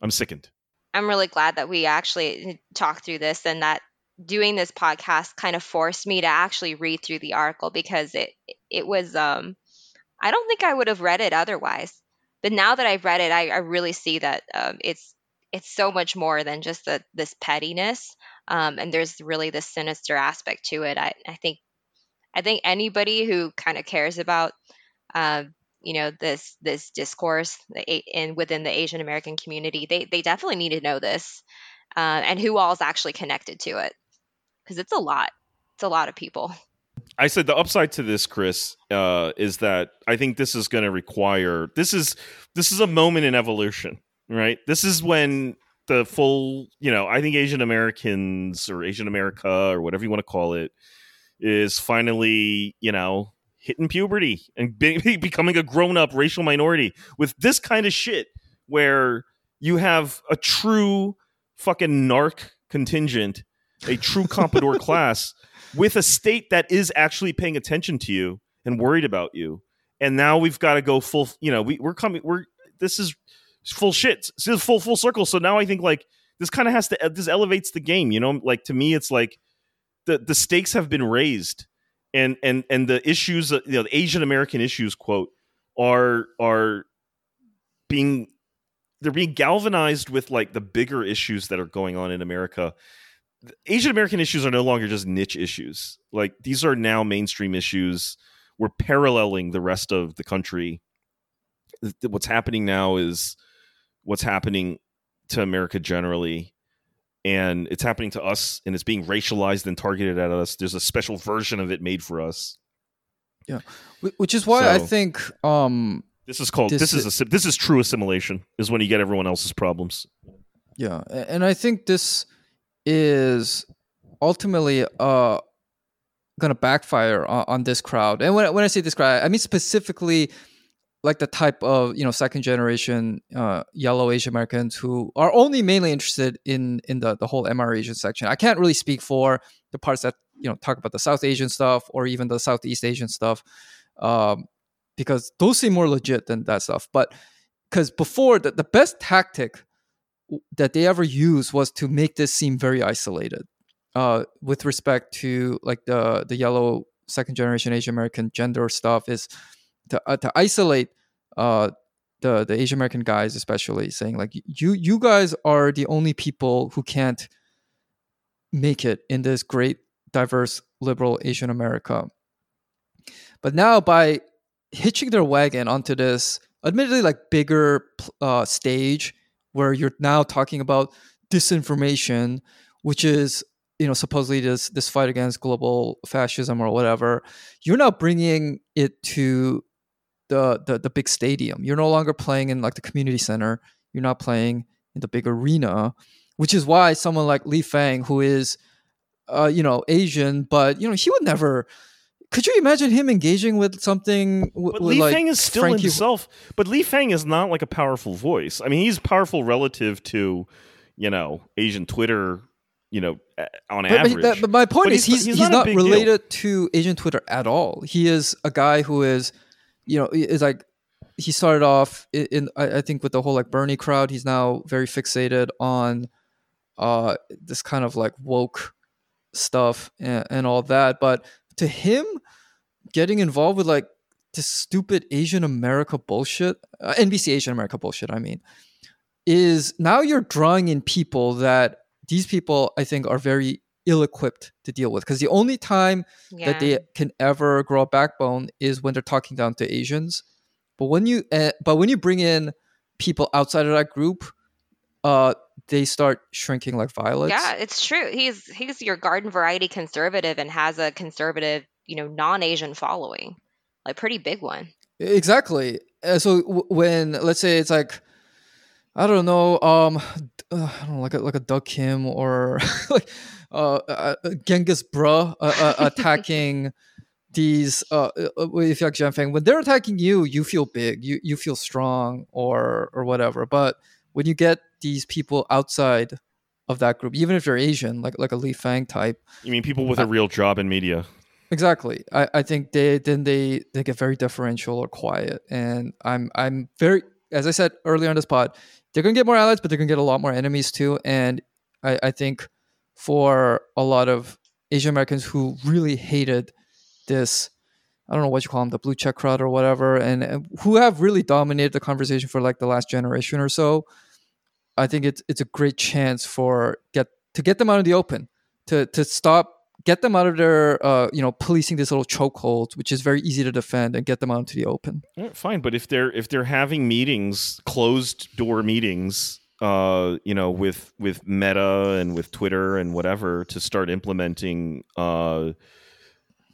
I'm sickened.
I'm really glad that we actually eh, talked through this and that doing this podcast kind of forced me to actually read through the article because it it was um I don't think I would have read it otherwise. but now that I've read it, I, I really see that um, it's it's so much more than just the, this pettiness. Um, and there's really this sinister aspect to it. I, I think I think anybody who kind of cares about uh, you know this this discourse in within the Asian American community, they they definitely need to know this uh, and who all is actually connected to it because it's a lot. It's a lot of people.
I said the upside to this, Chris, uh, is that I think this is going to require this is this is a moment in evolution, right? This is when the full, you know, I think Asian Americans or Asian America or whatever you want to call it is finally, you know, hitting puberty and be- becoming a grown up racial minority with this kind of shit where you have a true fucking narc contingent, a true comprador class with a state that is actually paying attention to you and worried about you. And now we've got to go full, you know, we, we're coming, we're, this is full shit. This is full, full circle. So now I think like this kind of has to, uh, this elevates the game, you know, like to me, it's like the, the stakes have been raised and, and, and the issues, you know, the Asian American issues quote are, are being, they're being galvanized with like the bigger issues that are going on in America Asian American issues are no longer just niche issues. Like these are now mainstream issues. We're paralleling the rest of the country. What's happening now is what's happening to America generally. And it's happening to us and it's being racialized and targeted at us. There's a special version of it made for us.
Yeah. Which is why so, I think um
this is called this, this is a this is true assimilation is when you get everyone else's problems.
Yeah. And I think this is ultimately uh going to backfire on, on, this crowd. And when, when I say this crowd, I mean specifically like the type of you know second generation uh, yellow Asian Americans who are only mainly interested in in the the whole MR Asian section. I can't really speak for the parts that you know talk about the South Asian stuff or even the Southeast Asian stuff, um, because those seem more legit than that stuff. But because before the, the best tactic that they ever used was to make this seem very isolated uh, with respect to like the the yellow second generation Asian American gender stuff is to uh, to isolate uh, the the Asian American guys especially saying like you you guys are the only people who can't make it in this great diverse liberal Asian America. But now by hitching their wagon onto this admittedly like bigger uh, stage where you're now talking about disinformation, which is you know supposedly this this fight against global fascism or whatever. You're now bringing it to the, the the big stadium. You're no longer playing in like the community center. You're not playing in the big arena, which is why someone like Lee Fang, who is uh, you know Asian, but you know he would never could you imagine him engaging with something? W-
but Lee
like
Fang is still
Frankie...
himself. But Lee Fang is not like a powerful voice. I mean, he's powerful relative to, you know, Asian Twitter. You know, on
but,
average.
But, that, but my point
but
is, he's, he's, he's not, not related
deal.
to Asian Twitter at all. He is a guy who is, you know, is like he started off in, in I, I think with the whole like Bernie crowd. He's now very fixated on uh this kind of like woke stuff and, and all that. But to him, getting involved with like this stupid Asian America bullshit, uh, NBC Asian America bullshit, I mean, is now you're drawing in people that these people I think are very ill equipped to deal with because the only time yeah. that they can ever grow a backbone is when they're talking down to Asians. But when you uh, but when you bring in people outside of that group, uh, they start shrinking like violets.
Yeah, it's true. He's he's your garden variety conservative and has a conservative you know non-asian following like pretty big one
exactly uh, so w- when let's say it's like i don't know um uh, i don't know like a, like a doug kim or like uh, uh, uh, genghis bruh uh, uh, attacking these uh if you're Jenn Fang, when they're attacking you you feel big you you feel strong or or whatever but when you get these people outside of that group even if they're asian like like a Lee Fang type
you mean people with a real job in media
Exactly. I, I think they then they they get very differential or quiet. And I'm I'm very as I said earlier on this pod, they're gonna get more allies, but they're gonna get a lot more enemies too. And I, I think for a lot of Asian Americans who really hated this I don't know what you call them, the blue check crowd or whatever, and, and who have really dominated the conversation for like the last generation or so. I think it's it's a great chance for get to get them out in the open, to to stop, get them out of their uh, you know policing this little chokehold, which is very easy to defend, and get them out into the open.
Yeah, fine, but if they're if they're having meetings, closed door meetings, uh, you know, with with Meta and with Twitter and whatever to start implementing uh,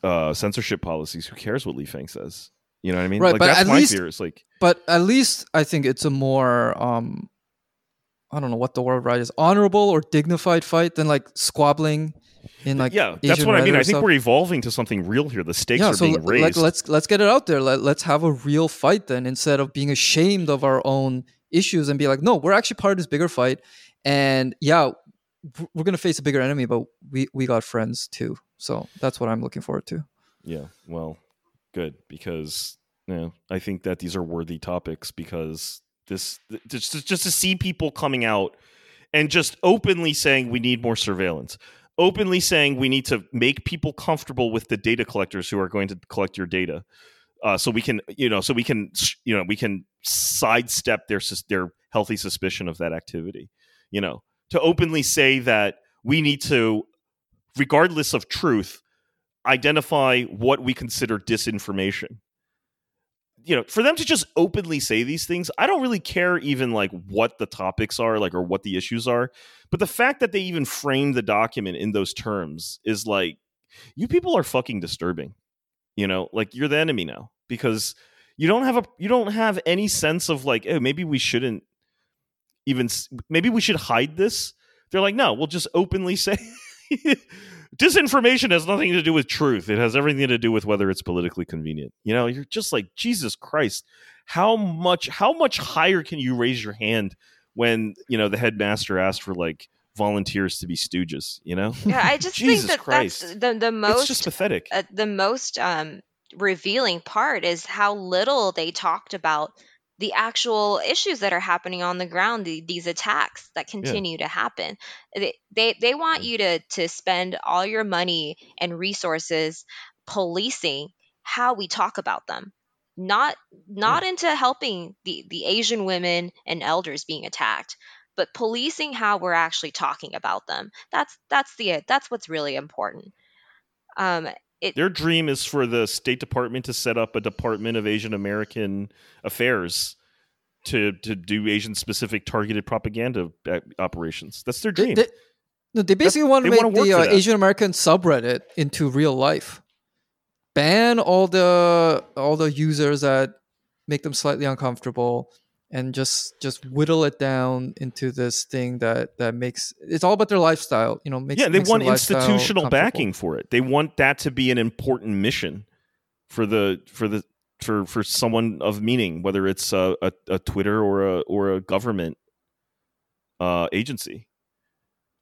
uh, censorship policies. Who cares what Lee Fang says? You know what I mean?
Right,
like,
but
that's
at
my
least-
fear. It's like
But at least I think it's a more um, I don't know what the word right is, honorable or dignified fight than like squabbling in like
yeah, that's what I mean. I think
stuff.
we're evolving to something real here. The stakes
yeah,
are
so
being
l-
raised.
like let's let's get it out there. Let, let's have a real fight then instead of being ashamed of our own issues and be like, no, we're actually part of this bigger fight. And yeah, we're gonna face a bigger enemy, but we we got friends too. So that's what I'm looking forward to.
Yeah, well, good because you know, I think that these are worthy topics because this just just to see people coming out and just openly saying we need more surveillance, openly saying we need to make people comfortable with the data collectors who are going to collect your data. Uh, so we can, you know, so we can, you know, we can sidestep their their healthy suspicion of that activity. You know, to openly say that we need to, regardless of truth, identify what we consider disinformation. You know, for them to just openly say these things, I don't really care even like what the topics are, like or what the issues are. But the fact that they even frame the document in those terms is like, you people are fucking disturbing. You know, like you're the enemy now because you don't have a you don't have any sense of like, oh, maybe we shouldn't even maybe we should hide this. They're like, no, we'll just openly say disinformation has nothing to do with truth. It has everything to do with whether it's politically convenient. You know, you're just like Jesus Christ. How much how much higher can you raise your hand when you know the headmaster asked for like volunteers to be stooges? You know,
Yeah, I just
Jesus
think that
Christ.
that's the the
it's
most
just pathetic.
uh, the most um, revealing part is how little they talked about the actual issues that are happening on the ground the, these attacks that continue to happen. They, they they want you to to spend all your money and resources policing how we talk about them. Not not into helping the the asian women and elders being attacked but policing how we're actually talking about them. That's that's the that's what's really important. Um
Their dream is for the State Department to set up a Department of Asian American Affairs to to do Asian specific targeted propaganda operations. That's their dream.
they, no, they basically want to make the uh. Asian American subreddit into real life. Ban all the all the users that make them slightly uncomfortable, and just just whittle it down into this thing that that makes it's all about their lifestyle. You know, makes
yeah, they want institutional backing for it. They want that to be an important mission for the for the for for someone of meaning, whether it's a, a, a Twitter or a or a government uh, agency.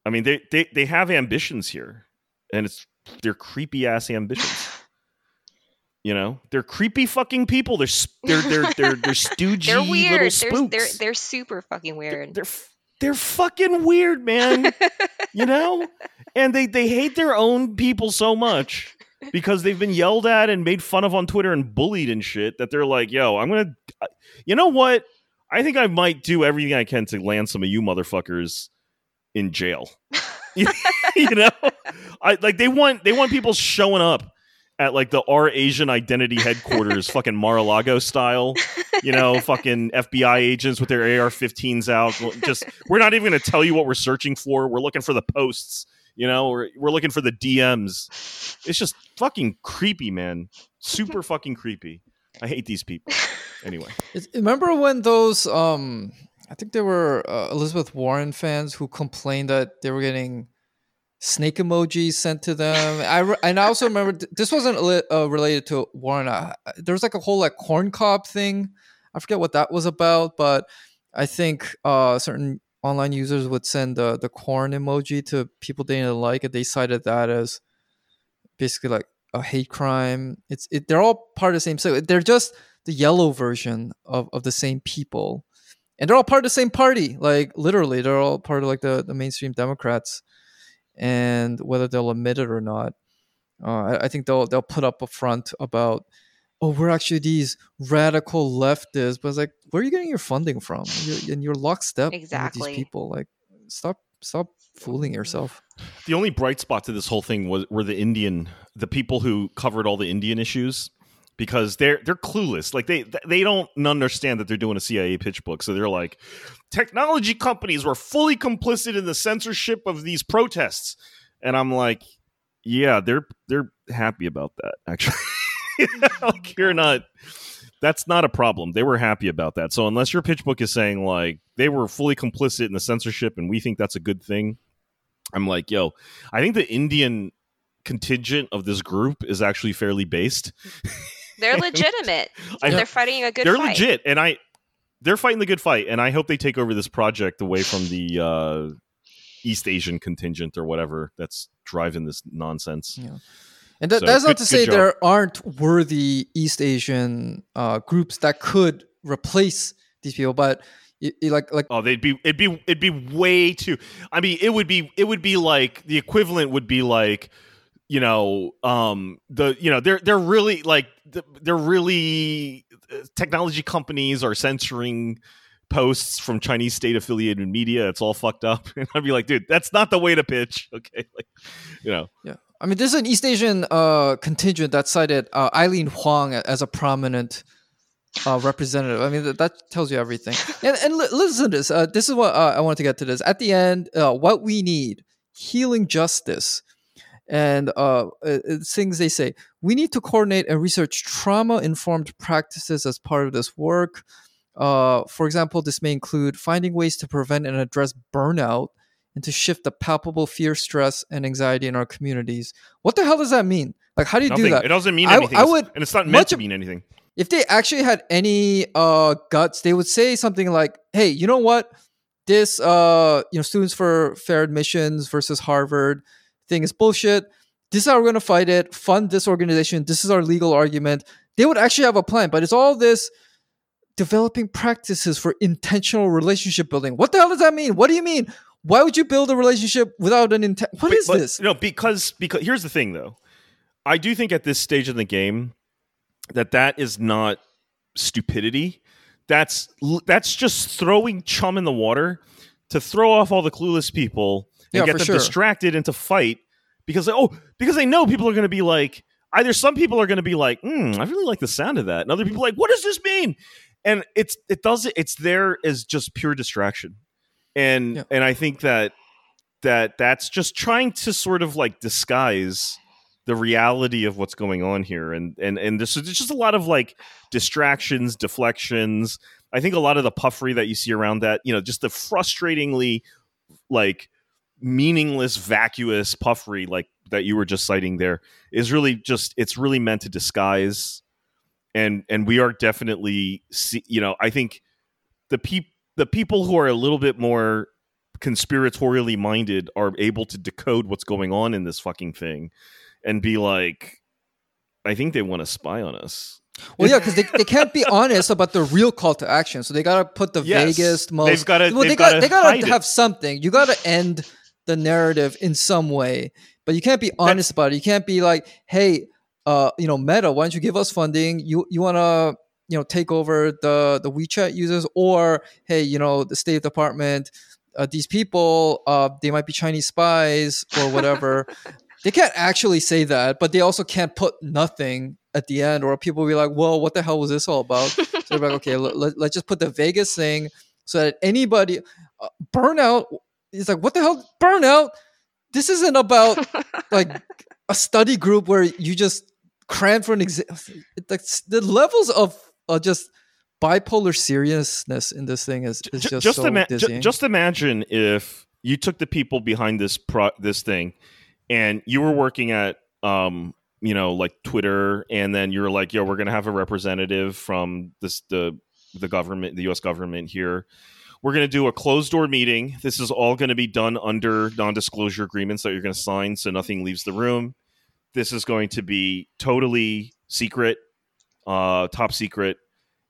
I mean, they, they they have ambitions here, and it's they're creepy ass ambitions. You know, they're creepy fucking people. They're they're they're they're, they're stoogey
they're
little
weird they're, they're they're super fucking weird.
they're they're fucking weird, man. you know? And they they hate their own people so much because they've been yelled at and made fun of on twitter and bullied and shit that they're like yo i'm gonna you know what? I think i might do everything i can to land some of you motherfuckers in jail. You know? I like they want they want people showing up at like the our asian identity headquarters fucking mar-a-lago style you know fucking fbi agents with their ar-15s out just we're not even going to tell you what we're searching for. We're looking for the posts you know we're, we're looking for the dms it's just fucking creepy man. Super fucking creepy. I hate these people. Anyway.
Remember when those um I think they were uh, Elizabeth Warren fans who complained that they were getting snake emojis sent to them. I re- and I also remember th- this wasn't li- uh, related to Warren. Uh, there was like a whole like corn cob thing. I forget what that was about, but I think uh, certain online users would send the the corn emoji to people they didn't like, and they cited that as basically like a hate crime. It's it, they're all part of the same. So they're just the yellow version of, of the same people, and they're all part of the same party. Like literally, they're all part of like the the mainstream Democrats, and whether they'll admit it or not. Uh, I, I think they'll they'll put up a front about, oh, we're actually these radical leftists, but it's like, where are you getting your funding from? You're, and you're lockstep with these people. Like, stop stop fooling yourself.
The only bright spot to this whole thing was were the Indian, the people who covered all the Indian issues, because they're they're clueless. Like they they don't understand that they're doing a CIA pitch book. So they're like, technology companies were fully complicit in the censorship of these protests, and I'm like, yeah, they're they're happy about that actually. like you're not. That's not a problem. They were happy about that. So unless your pitch book is saying like they were fully complicit in the censorship and we think that's a good thing, I'm like, yo, I think the Indian contingent of this group is actually fairly based.
They're legitimate.
I-
They're fighting a good
they're
fight.
legit, and I they're fighting the good fight, and I hope they take over this project away from the uh, East Asian contingent or whatever that's driving this nonsense.
Yeah. And that,
So,
that's
good-
not to say
job.
there aren't worthy East Asian uh, groups that could replace these people, but y- y- like like
Oh, they'd be it'd be it'd be way too. I mean, it would be it would be like the equivalent would be like you know um the you know they're they're really like they're really uh, technology companies are censoring posts from Chinese state affiliated media. It's all fucked up, and I'd be like, dude, that's not the way to pitch. Okay, like you know,
Yeah, I mean, there's an East Asian uh, contingent that cited uh, Eileen Huang as a prominent uh, representative. I mean, that, that tells you everything. And, and li- listen to this. Uh, this is what uh, I wanted to get to. This at the end. Uh, what we need: healing justice. And uh, uh, things they say. We need to coordinate and research trauma-informed practices as part of this work. Uh, for example, this may include finding ways to prevent and address burnout and to shift the palpable fear, stress, and anxiety in our communities. What the hell does that mean? Like, how do you
nothing.
do that?
It doesn't mean
I-
anything,
I would
and it's not meant to mean anything.
if they actually had any uh, guts, they would say something like, "Hey, you know what? This uh, you know, students for fair admissions versus Harvard thing is bullshit. This is how we're going to fight it. Fund this organization. This is our legal argument." They would actually have a plan, but it's all this developing practices for intentional relationship building. What the hell does that mean? What do you mean? Why would you build a relationship without an intent? What
But-
is
but,
this?
No, because because here's the thing though. I do think at this stage of the game that that is not stupidity. That's that's just throwing chum in the water to throw off all the clueless people and
Yeah,
get them
sure.
distracted into fight because they, oh because they know people are going to be like either some people are going to be like hmm I really like the sound of that and other people are like what does this mean? And it's it does it's there as just pure distraction. And
Yeah.
and I think that that that's just trying to sort of like disguise the reality of what's going on here. And and and this is just a lot of like distractions deflections. I think a lot of the puffery that you see around that you know just the frustratingly like meaningless vacuous puffery like that you were just citing there is really just it's really meant to disguise and and we are definitely see, you know i think the peop the people who are a little bit more conspiratorially minded are able to decode what's going on in this fucking thing and be like i think they want to spy on us
Well, yeah, because they, they can't be honest about the real call to action. So they gotta put the
Yes.
vaguest, most.
They've gotta-
Well,
they've
they got
gotta
they gotta
hide it.
have something. You gotta end the narrative in some way, but you can't be honest about it. You can't be like, hey, uh, you know, Meta, why don't you give us funding? You you wanna you know take over the the WeChat users, or hey, you know, the State Department. Uh, these people, uh, they might be Chinese spies or whatever. they can't actually say that, but they also can't put nothing at the end, or people will be like, "Well, what the hell was this all about?" so they're like, "Okay, let, let, let's just put the Vegas thing so that anybody uh, burnout is like, what the hell, burnout? This isn't about like a study group where you just cram for an exam. Like the levels of uh, just bipolar seriousness in this thing is, is just,
just
so
ima- ju-
dizzying.
just imagine if you took the people behind this pro- this thing and you were working at um you know like twitter and then you're like yo we're gonna have a representative from this the the government the us government here we're going to do a closed door meeting. This is all going to be done under non-disclosure agreements that you're going to sign so nothing leaves the room. This is going to be totally secret uh top secret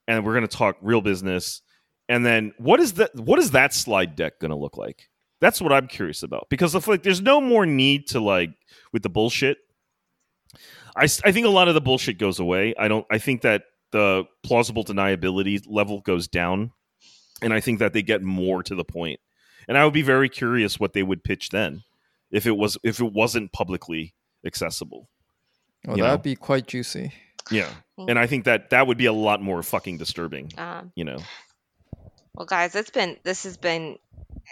and we're going to talk real business. And then what is that what is that slide deck going to look like? That's what i'm curious about because if like there's no more need to like with the bullshit. I, I think a lot of the bullshit goes away. I don't. I think that the plausible deniability level goes down, and I think that they get more to the point. And I would be very curious what they would pitch then, if it was if it wasn't publicly accessible.
Well,
You
that'd
know.
be quite juicy.
Yeah, and I think that that would be a lot more fucking disturbing.
Um,
You know.
well, guys, it's been this has been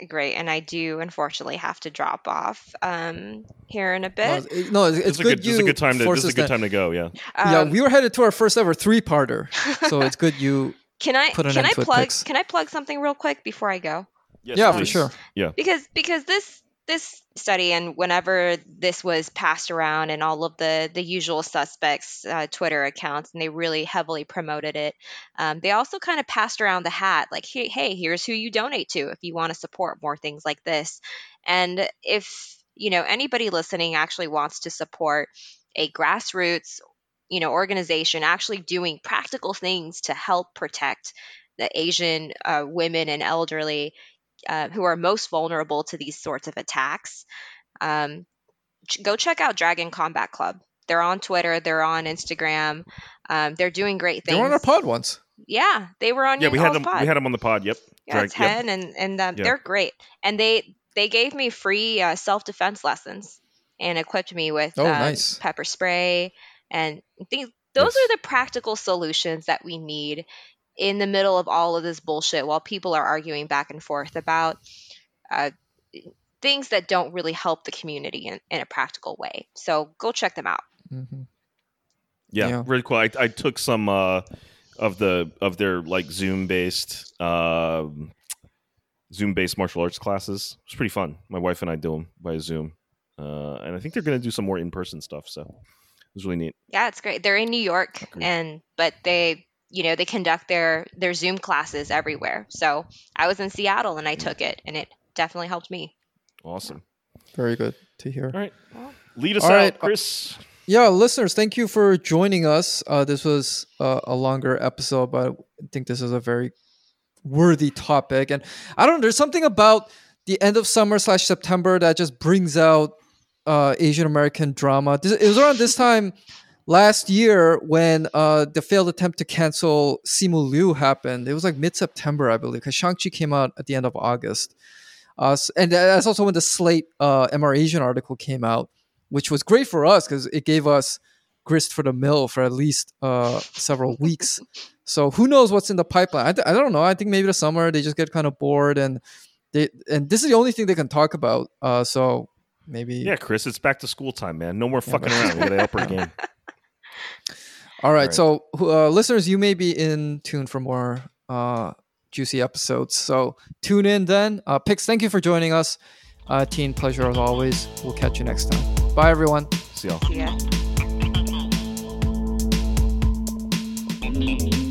great, and I do unfortunately have to drop off um, here in a
No,
bit.
it's, no, it's, it's
a
good.
good. This is a good time to. This is a good time to go. Yeah.
yeah,
Um,
we were headed to our first ever three-parter, so it's good you.
Can I
put
can I plug
Pix.
can I plug something real quick before I go?
Yes,
yeah, for
please.
sure.
because because this this study and whenever this was passed around and all of the the usual suspects uh, twitter accounts and they really heavily promoted it um, they also kind of passed around the hat like hey, hey here's who you donate to if you want to support more things like this and if you know anybody listening actually wants to support a grassroots you know organization actually doing practical things to help protect the asian uh, women and elderly uh, who are most vulnerable to these sorts of attacks, um, ch- go check out Dragon Combat Club. They're on Twitter, they're on Instagram, um, they're doing great things.
They
things.
were on our pod once.
Yeah, they were on
Yeah, we had them.
pod.
We had them on the pod. Yep.
yeah,
Drag- yep.
ten, and and um,
Yeah.
they're great. And they they gave me free uh, self defense lessons and equipped me with
Oh,
uh,
nice.
pepper spray and things. Those
Yes.
are the practical solutions that we need in the middle of all of this bullshit while people are arguing back and forth about uh, things that don't really help the community in, in a practical way. So go check them out.
Mm-hmm.
Yeah,
Yeah.
really cool. I, I took some uh, of the of their like Zoom based um Zoom based martial arts classes. It's pretty fun. My wife and I do them by Zoom, uh, and I think they're going to do some more in person stuff. So it was really neat.
Yeah, it's great. They're in New York,
Agreed.
and but they, you know, they conduct their their Zoom classes everywhere. So I was in Seattle and I took it, and it definitely helped me.
Awesome.
Very good to hear.
All right,
Well,
lead us
All
out,
right, uh,
Chris.
Yeah, listeners, thank you for joining us. Uh, this was uh, a longer episode, but I think this is a very worthy topic. And I don't know, there's something about the end of summer slash September that just brings out uh, Asian American drama. This, it was around this time last year when uh, the failed attempt to cancel Simu Liu happened. It was like mid September, I believe, because Shang-Chi came out at the end of August. Uh, and that's also when the Slate uh, MR Asian article came out, which was great for us because it gave us grist for the mill for at least uh, several weeks. So who knows what's in the pipeline? I, th- I don't know. I think maybe the summer they just get kind of bored and they and this is the only thing they can talk about. Uh, so maybe
Yeah, Chris, it's back to school time, man. No more
Yeah,
fucking
but-
around. We got to up our game.
All right.
Right.
So, uh, listeners, you may be in tune for more uh, juicy episodes. So, tune in then. Uh, Pix, thank you for joining us. Uh, teen, pleasure as always. We'll catch you next time. Bye, everyone.
See y'all.
See ya.